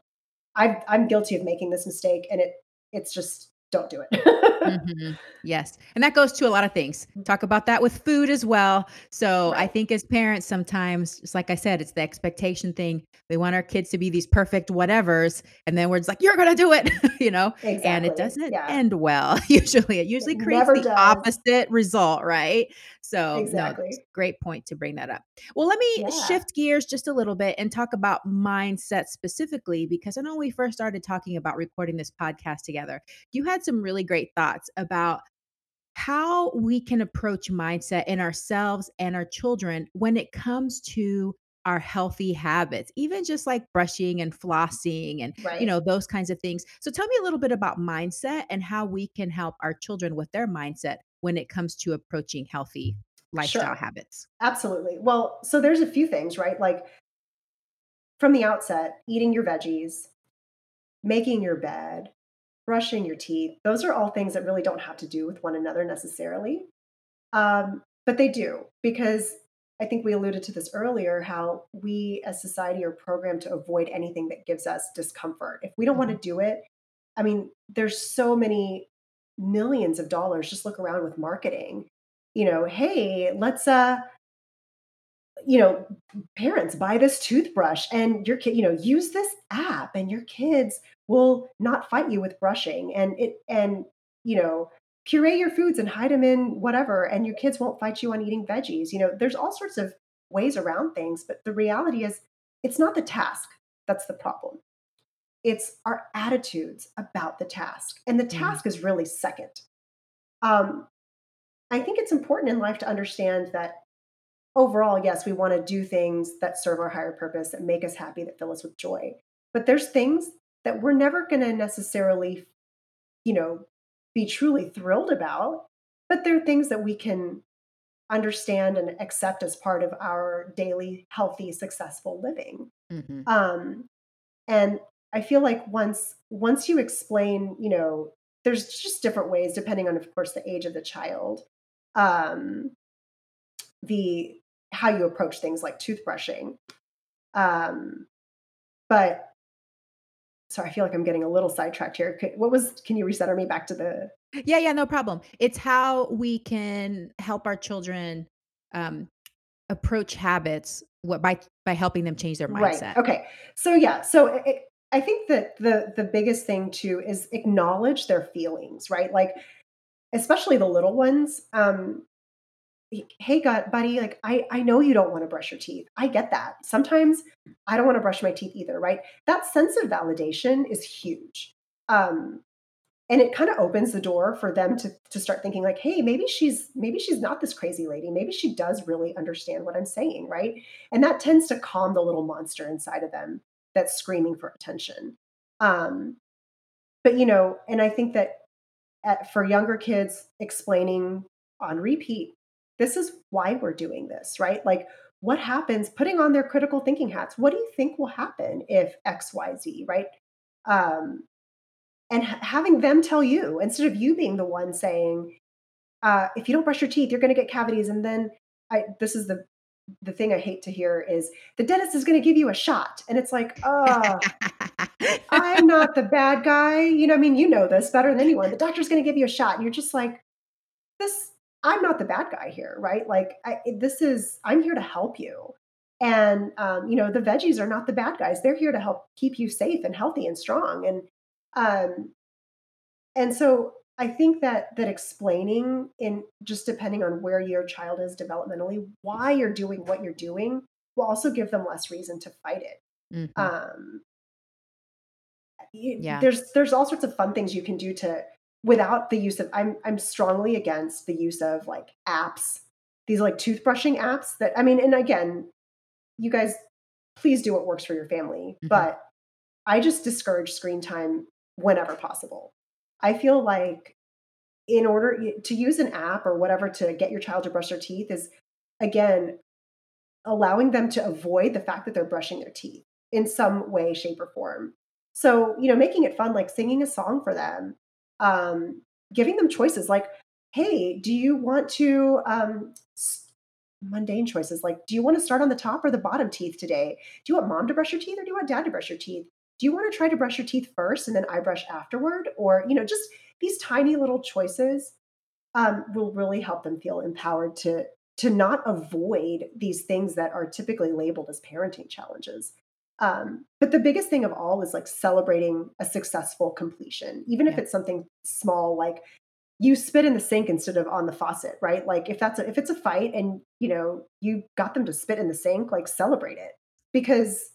S2: i i'm guilty of making this mistake and it it's just don't do it.
S1: mm-hmm. Yes. And that goes to a lot of things. Mm. Talk about that with food as well. So right. I think as parents, sometimes, just like I said, it's the expectation thing. We want our kids to be these perfect whatevers. And then we're just like, you're going to do it, you know? Exactly. And it doesn't yeah. end well. Usually, it usually it creates the does. opposite result, right? So, exactly. no, great point to bring that up. Well, let me yeah. shift gears just a little bit and talk about mindset specifically, because I know we first started talking about recording this podcast together. You had some really great thoughts about how we can approach mindset in ourselves and our children when it comes to our healthy habits even just like brushing and flossing and right. you know those kinds of things so tell me a little bit about mindset and how we can help our children with their mindset when it comes to approaching healthy lifestyle sure. habits
S2: absolutely well so there's a few things right like from the outset eating your veggies making your bed brushing your teeth, those are all things that really don't have to do with one another necessarily. Um, but they do, because I think we alluded to this earlier how we as society are programmed to avoid anything that gives us discomfort. If we don't want to mm-hmm. do it, I mean, there's so many millions of dollars. Just look around with marketing. You know, hey, let's uh you know, parents buy this toothbrush and your kid, you know, use this app and your kids will not fight you with brushing and it and you know, puree your foods and hide them in whatever and your kids won't fight you on eating veggies. You know, there's all sorts of ways around things, but the reality is it's not the task that's the problem. It's our attitudes about the task. And the mm. task mm. is really second. Um, I think it's important in life to understand that overall, yes, we want to do things that serve our higher purpose, that make us happy, that fill us with joy. But there's things that we're never going to necessarily, you know, be truly thrilled about. But they're things that we can understand and accept as part of our daily, healthy, successful living. Mm-hmm. Um, and I feel like once once you explain, you know, there's just different ways depending on, of course, the age of the child. Um, the how you approach things like toothbrushing. Um, but sorry, I feel like I'm getting a little sidetracked here. What was, can you reset me back to the?
S1: Yeah, yeah, no problem. It's how we can help our children um, approach habits what by by helping them change their mindset.
S2: Right. Okay. So yeah. So it, I think that the the biggest thing too is acknowledge their feelings, right? Like especially the little ones. Um, hey gut buddy like i i know you don't want to brush your teeth. I get that. Sometimes i don't want to brush my teeth either right? That sense of validation is huge. Um, and it kind of opens the door for them to to start thinking like hey maybe she's maybe she's not this crazy lady. Maybe she does really understand what i'm saying right? And that tends to calm the little monster inside of them that's screaming for attention. Um but you know and i think that at, for younger kids explaining on repeat this is why we're doing this right? Like what happens putting on their critical thinking hats what do you think will happen if xyz right? Um and ha- having them tell you instead of you being the one saying uh, if you don't brush your teeth you're going to get cavities and then i this is the the thing i hate to hear is the dentist is going to give you a shot and it's like oh i'm not the bad guy you know i mean you know this better than anyone the doctor's going to give you a shot and you're just like this i'm not the bad guy here right like I, this is i'm here to help you and um, you know the veggies are not the bad guys they're here to help keep you safe and healthy and strong and um, and so I think that that explaining in just depending on where your child is developmentally, why you're doing what you're doing, will also give them less reason to fight it. Mm-hmm. Um, yeah. There's there's all sorts of fun things you can do to without the use of I'm I'm strongly against the use of like apps, these like toothbrushing apps that I mean, and again, you guys please do what works for your family, mm-hmm. but I just discourage screen time whenever possible. I feel like in order to use an app or whatever to get your child to brush their teeth is again allowing them to avoid the fact that they're brushing their teeth in some way shape or form so you know making it fun like singing a song for them um, giving them choices like hey do you want to um, mundane choices like do you want to start on the top or the bottom teeth today do you want mom to brush your teeth or do you want dad to brush your teeth do you want to try to brush your teeth first and then eye brush afterward? Or, you know, just these tiny little choices um, will really help them feel empowered to to not avoid these things that are typically labeled as parenting challenges. Um, but the biggest thing of all is like celebrating a successful completion, even yeah. if it's something small like you spit in the sink instead of on the faucet, right? Like if that's a, if it's a fight and you know you got them to spit in the sink, like celebrate it because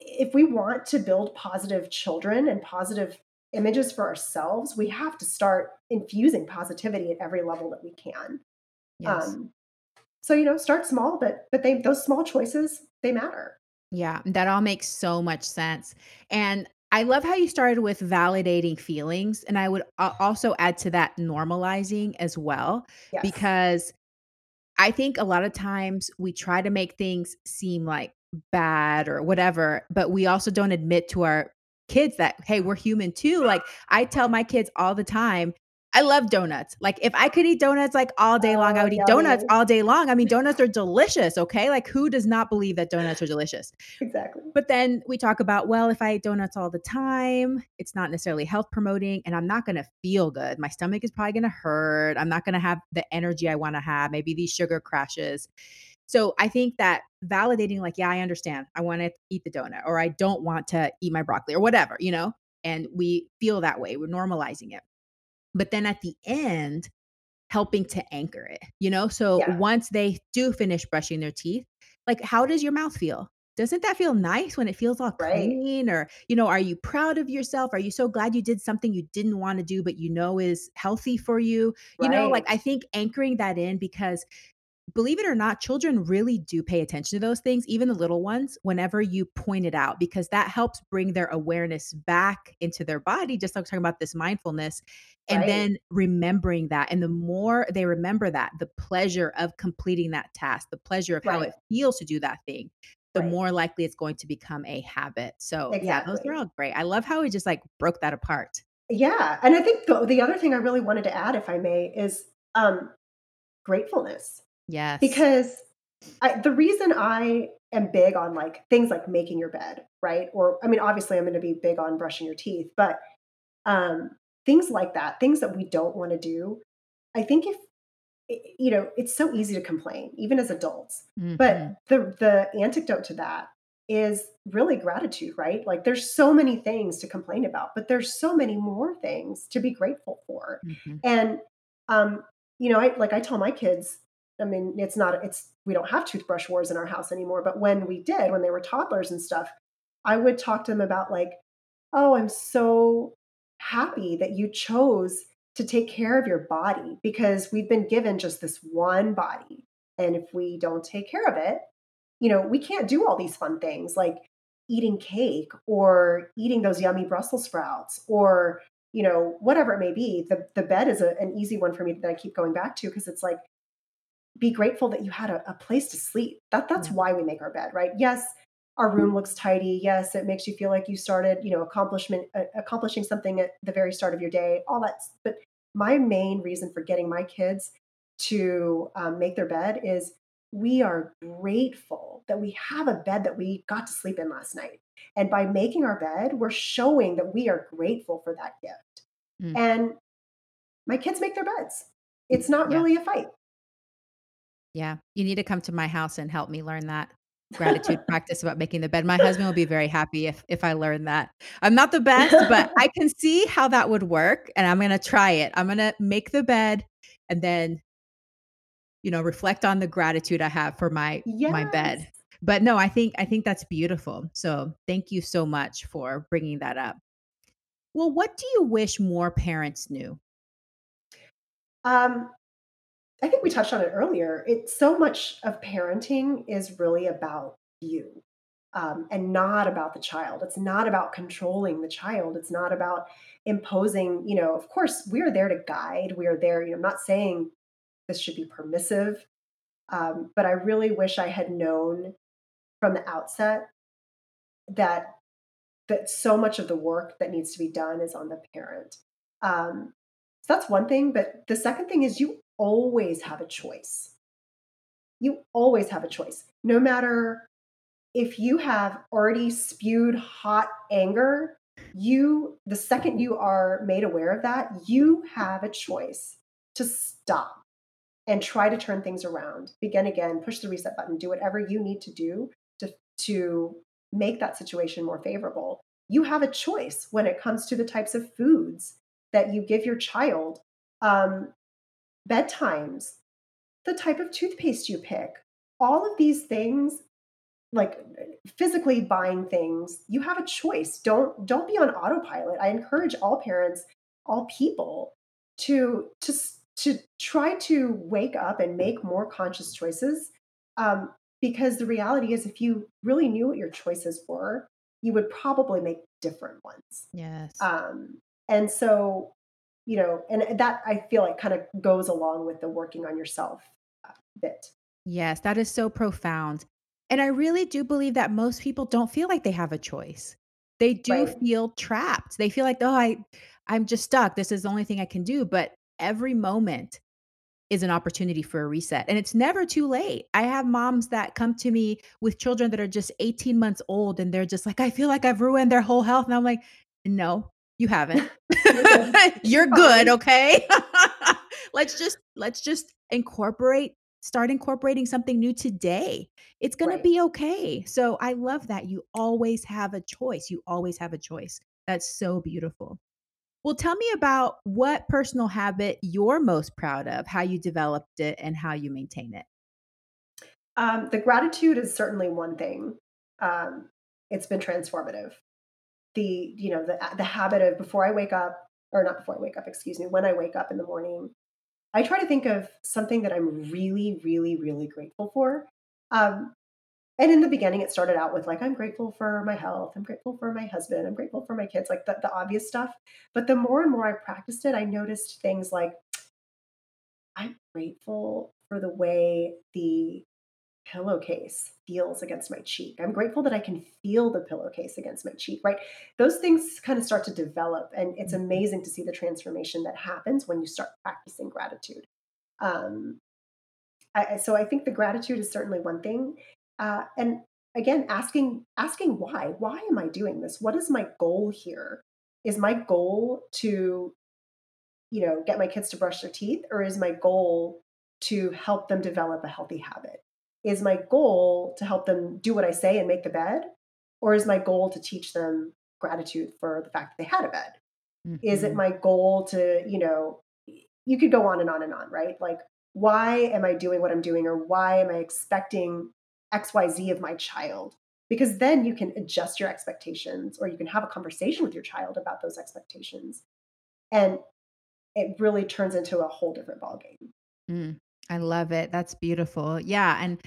S2: if we want to build positive children and positive images for ourselves, we have to start infusing positivity at every level that we can. Yes. Um, so you know, start small, but but they those small choices they matter.
S1: Yeah, that all makes so much sense. And I love how you started with validating feelings, and I would also add to that normalizing as well, yes. because I think a lot of times we try to make things seem like bad or whatever, but we also don't admit to our kids that, hey, we're human too. Like I tell my kids all the time, I love donuts. Like if I could eat donuts like all day long, I would eat oh, donuts all day long. I mean, donuts are delicious, okay? Like who does not believe that donuts are delicious?
S2: Exactly.
S1: But then we talk about, well, if I eat donuts all the time, it's not necessarily health promoting and I'm not going to feel good. My stomach is probably going to hurt. I'm not going to have the energy I want to have. Maybe these sugar crashes. So I think that validating, like, yeah, I understand. I want to eat the donut, or I don't want to eat my broccoli, or whatever, you know, and we feel that way. We're normalizing it. But then at the end, helping to anchor it, you know? So yeah. once they do finish brushing their teeth, like, how does your mouth feel? Doesn't that feel nice when it feels all right. clean? Or, you know, are you proud of yourself? Are you so glad you did something you didn't want to do, but you know is healthy for you? You know, like I think anchoring that in because believe it or not, children really do pay attention to those things, even the little ones, whenever you point it out, because that helps bring their awareness back into their body, just like talking about this mindfulness, and right. then remembering that. And the more they remember that, the pleasure of completing that task, the pleasure of right. how it feels to do that thing, the right. more likely it's going to become a habit. So, exactly. yeah, those are all great. I love how we just like broke that apart.
S2: Yeah. And I think the, the other thing I really wanted to add, if I may, is um, gratefulness
S1: Yes.
S2: Because I, the reason I am big on like things like making your bed, right? Or I mean, obviously I'm going to be big on brushing your teeth, but um, things like that, things that we don't want to do. I think if you know, it's so easy to complain, even as adults. Mm-hmm. But the the antidote to that is really gratitude, right? Like there's so many things to complain about, but there's so many more things to be grateful for. Mm-hmm. And um, you know, I like I tell my kids, I mean, it's not, it's, we don't have toothbrush wars in our house anymore. But when we did, when they were toddlers and stuff, I would talk to them about like, oh, I'm so happy that you chose to take care of your body because we've been given just this one body. And if we don't take care of it, you know, we can't do all these fun things like eating cake or eating those yummy Brussels sprouts or, you know, whatever it may be. The, the bed is a, an easy one for me that I keep going back to because it's like, be grateful that you had a, a place to sleep. That that's
S1: Yeah.
S2: why we make our bed, right? Yes, our room looks tidy. Yes, it makes you feel like you started, you know, accomplishment uh, accomplishing something at the very start of your day. All that. But my main reason for getting my kids to um, make their bed is we are grateful that we have a bed that we got to sleep in last night. And by making our bed, we're showing that we are grateful for that gift.
S1: Mm.
S2: And my kids make their beds. It's not
S1: Yeah.
S2: really a fight.
S1: Yeah. You need to come to my house and help me learn that gratitude practice about making the bed. My husband will be very happy if if I learn that. I'm not the best, but I can see how that would work and I'm going to try it. I'm going to make the bed and then you know, reflect on the gratitude I have for my my bed. But no, I think I think that's beautiful. So, thank you so much for bringing that up. Well, what do you wish more parents knew?
S2: Um, I think we touched on it earlier. It's so much of parenting is really about you um, and not about the child. It's not about controlling the child. It's not about imposing, you know, of course, we are there to guide. We are there, you know, I'm not saying this should be permissive, um, but I really wish I had known from the outset that that so much of the work that needs to be done is on the parent. Um, so that's one thing. But the second thing is you always have a choice. You always have a choice. No matter if you have already spewed hot anger, you, the second you are made aware of that, you have a choice to stop and try to turn things around. Begin again, push the reset button, do whatever you need to do to, to make that situation more favorable. You have a choice when it comes to the types of foods that you give your child, um, bedtimes, the type of toothpaste you pick, all of these things like physically buying things you have a choice. Don't don't be on autopilot. I encourage all parents all people to to to try to wake up and make more conscious choices um, because the reality is if you really knew what your choices were you would probably make different ones.
S1: Yes.
S2: um, and so you know and that i feel like kind of goes along with the working on yourself uh, bit
S1: Yes, that is so profound. And I really do believe that most people don't feel like they have a choice. They do
S2: right
S1: feel trapped. They feel like, "Oh, I I'm just stuck. This is the only thing I can do." But every moment is an opportunity for a reset, and it's never too late. I have moms that come to me with children that are just 18 months old, and they're just like, "I feel like I've ruined their whole health." And I'm like, "No, you haven't.
S2: you're good
S1: You're
S2: you're
S1: good,
S2: fine
S1: okay? Let's just let's just incorporate start incorporating something new today. It's gonna
S2: right
S1: be okay." So, I love that you always have a choice. You always have a choice. That's so beautiful. Well, tell me about what personal habit you're most proud of, how you developed it, and how you maintain it.
S2: Um, the gratitude is certainly one thing. Um, it's been transformative. The you know the the habit of before I wake up, or not before I wake up, excuse me, when I wake up in the morning, I try to think of something that I'm really, really, really grateful for. Um, and in the beginning, it started out with like I'm grateful for my health, I'm grateful for my husband, I'm grateful for my kids, like the, the obvious stuff. But the more and more I practiced it, I noticed things like I'm grateful for the way the pillowcase feels against my cheek. I'm grateful that I can feel the pillowcase against my cheek, right? Those things kind of start to develop, and it's
S1: Mhm.
S2: amazing to see the transformation that happens when you start practicing gratitude. Um, I- so I think the gratitude is certainly one thing, uh, and again, asking asking why. Why am I doing this? What is my goal here? Is my goal to you know get my kids to brush their teeth, or is my goal to help them develop a healthy habit? Is my goal to help them do what I say and make the bed? Or is my goal to teach them gratitude for the fact that they had a bed? Is it
S1: Mhm.
S2: my goal to, you know, you could go on and on and on, right? Like, why am I doing what I'm doing? Or why am I expecting XYZ of my child? because then you can adjust your expectations or you can have a conversation with your child about those expectations and it really turns into a whole different ballgame
S1: mm, i love it that's beautiful yeah and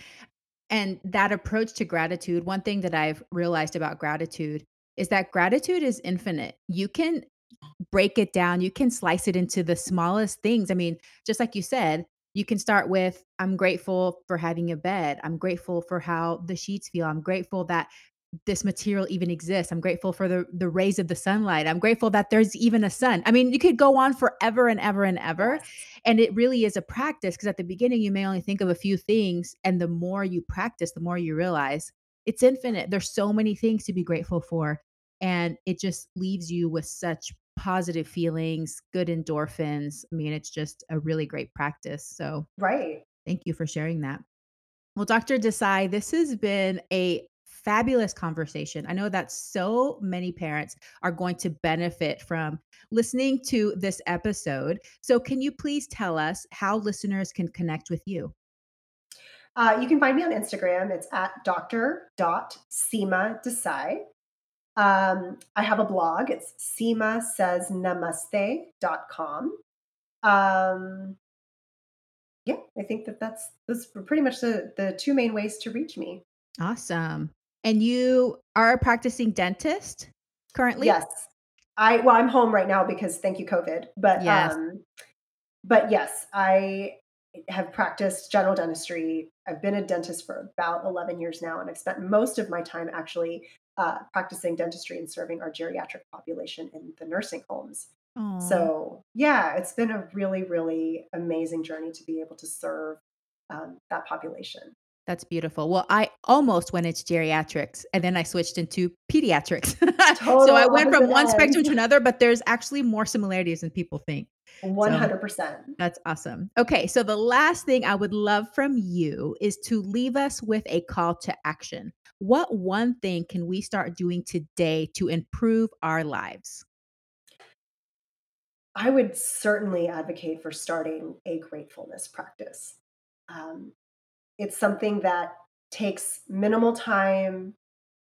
S1: and that approach to gratitude one thing that i've realized about gratitude is that gratitude is infinite you can break it down you can slice it into the smallest things i mean just like you said you can start with i'm grateful for having a bed i'm grateful for how the sheets feel i'm grateful that this material even exists i'm grateful for the the rays of the sunlight i'm grateful that there's even a sun i mean you could go on forever and ever and ever
S2: yes.
S1: and it really is a practice because at the beginning you may only think of a few things and the more you practice the more you realize it's infinite there's so many things to be grateful for and it just leaves you with such positive feelings, good endorphins. I mean, it's just a really great practice. So,
S2: right.
S1: Thank you for sharing that. Well, Dr. Desai, this has been a fabulous conversation. I know that so many parents are going to benefit from listening to this episode. So, can you please tell us how listeners can connect with you?
S2: Uh, you can find me on Instagram. It's at dr.seema Desai. Um, I have a blog. It's Seema says namaste.com. Um, yeah, I think that that's are pretty much the the two main ways to reach me.
S1: Awesome. And you are a practicing dentist currently?
S2: Yes. I well, I'm home right now because thank you COVID. But yes. um but yes, I have practiced general dentistry. I've been a dentist for about 11 years now and I've spent most of my time actually uh, practicing dentistry and serving our geriatric population in the nursing homes. Aww. So, yeah, it's been a really, really amazing journey to be able to serve um, that population.
S1: That's beautiful. Well, I almost went into geriatrics and then I switched into pediatrics. so I went from one spectrum to another, but there's actually more similarities than people think.
S2: 100%. So
S1: that's awesome. Okay. So the last thing I would love from you is to leave us with a call to action. What one thing can we start doing today to improve our lives?
S2: I would certainly advocate for starting a gratefulness practice. Um, it's something that takes minimal time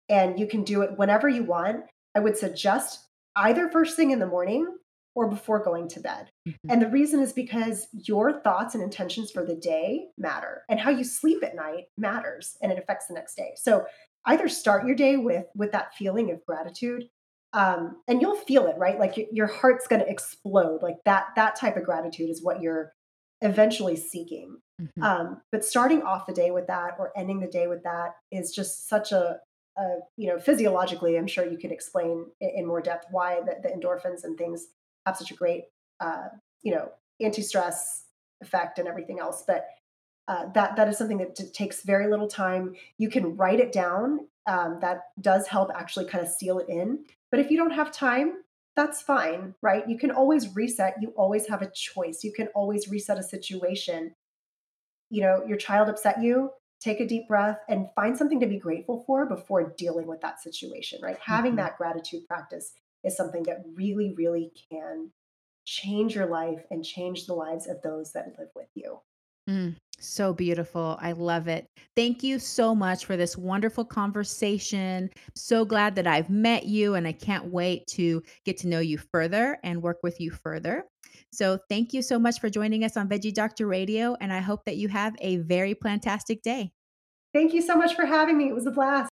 S2: and you can do it whenever you want. I would suggest either first thing in the morning or before going to bed. Mm-hmm. And the reason is because your thoughts and intentions for the day matter, and how you sleep at night matters and it affects the next day. So either start your day with with that feeling of gratitude um, and you'll feel it right like your, your heart's going to explode like that that type of gratitude is what you're eventually seeking mm-hmm. um, but starting off the day with that or ending the day with that is just such a, a you know physiologically i'm sure you could explain in, in more depth why the, the, endorphins and things have such a great uh, you know anti-stress effect and everything else but uh, that that is something that t- takes very little time. You can write it down. Um, that does help actually kind of seal it in. But if you don't have time, that's fine, right? You can always reset. You always have a choice. You can always reset a situation. You know, your child upset you. Take a deep breath and find something to be grateful for before dealing with that situation, right? Mm-hmm. Having that gratitude practice is something that really, really can change your life and change the lives of those that live with you.
S1: Mm, so beautiful. I love it. Thank you so much for this wonderful conversation. So glad that I've met you, and I can't wait to get to know you further and work with you further. So, thank you so much for joining us on Veggie Doctor Radio, and I hope that you have a very plantastic day.
S2: Thank you so much for having me. It was a blast.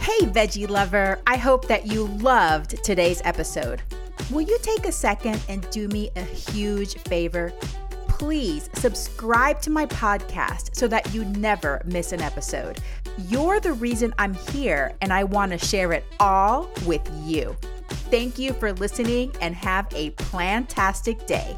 S1: Hey, veggie lover. I hope that you loved today's episode. Will you take a second and do me a huge favor? Please subscribe to my podcast so that you never miss an episode. You're the reason I'm here, and I want to share it all with you. Thank you for listening and have a plantastic day.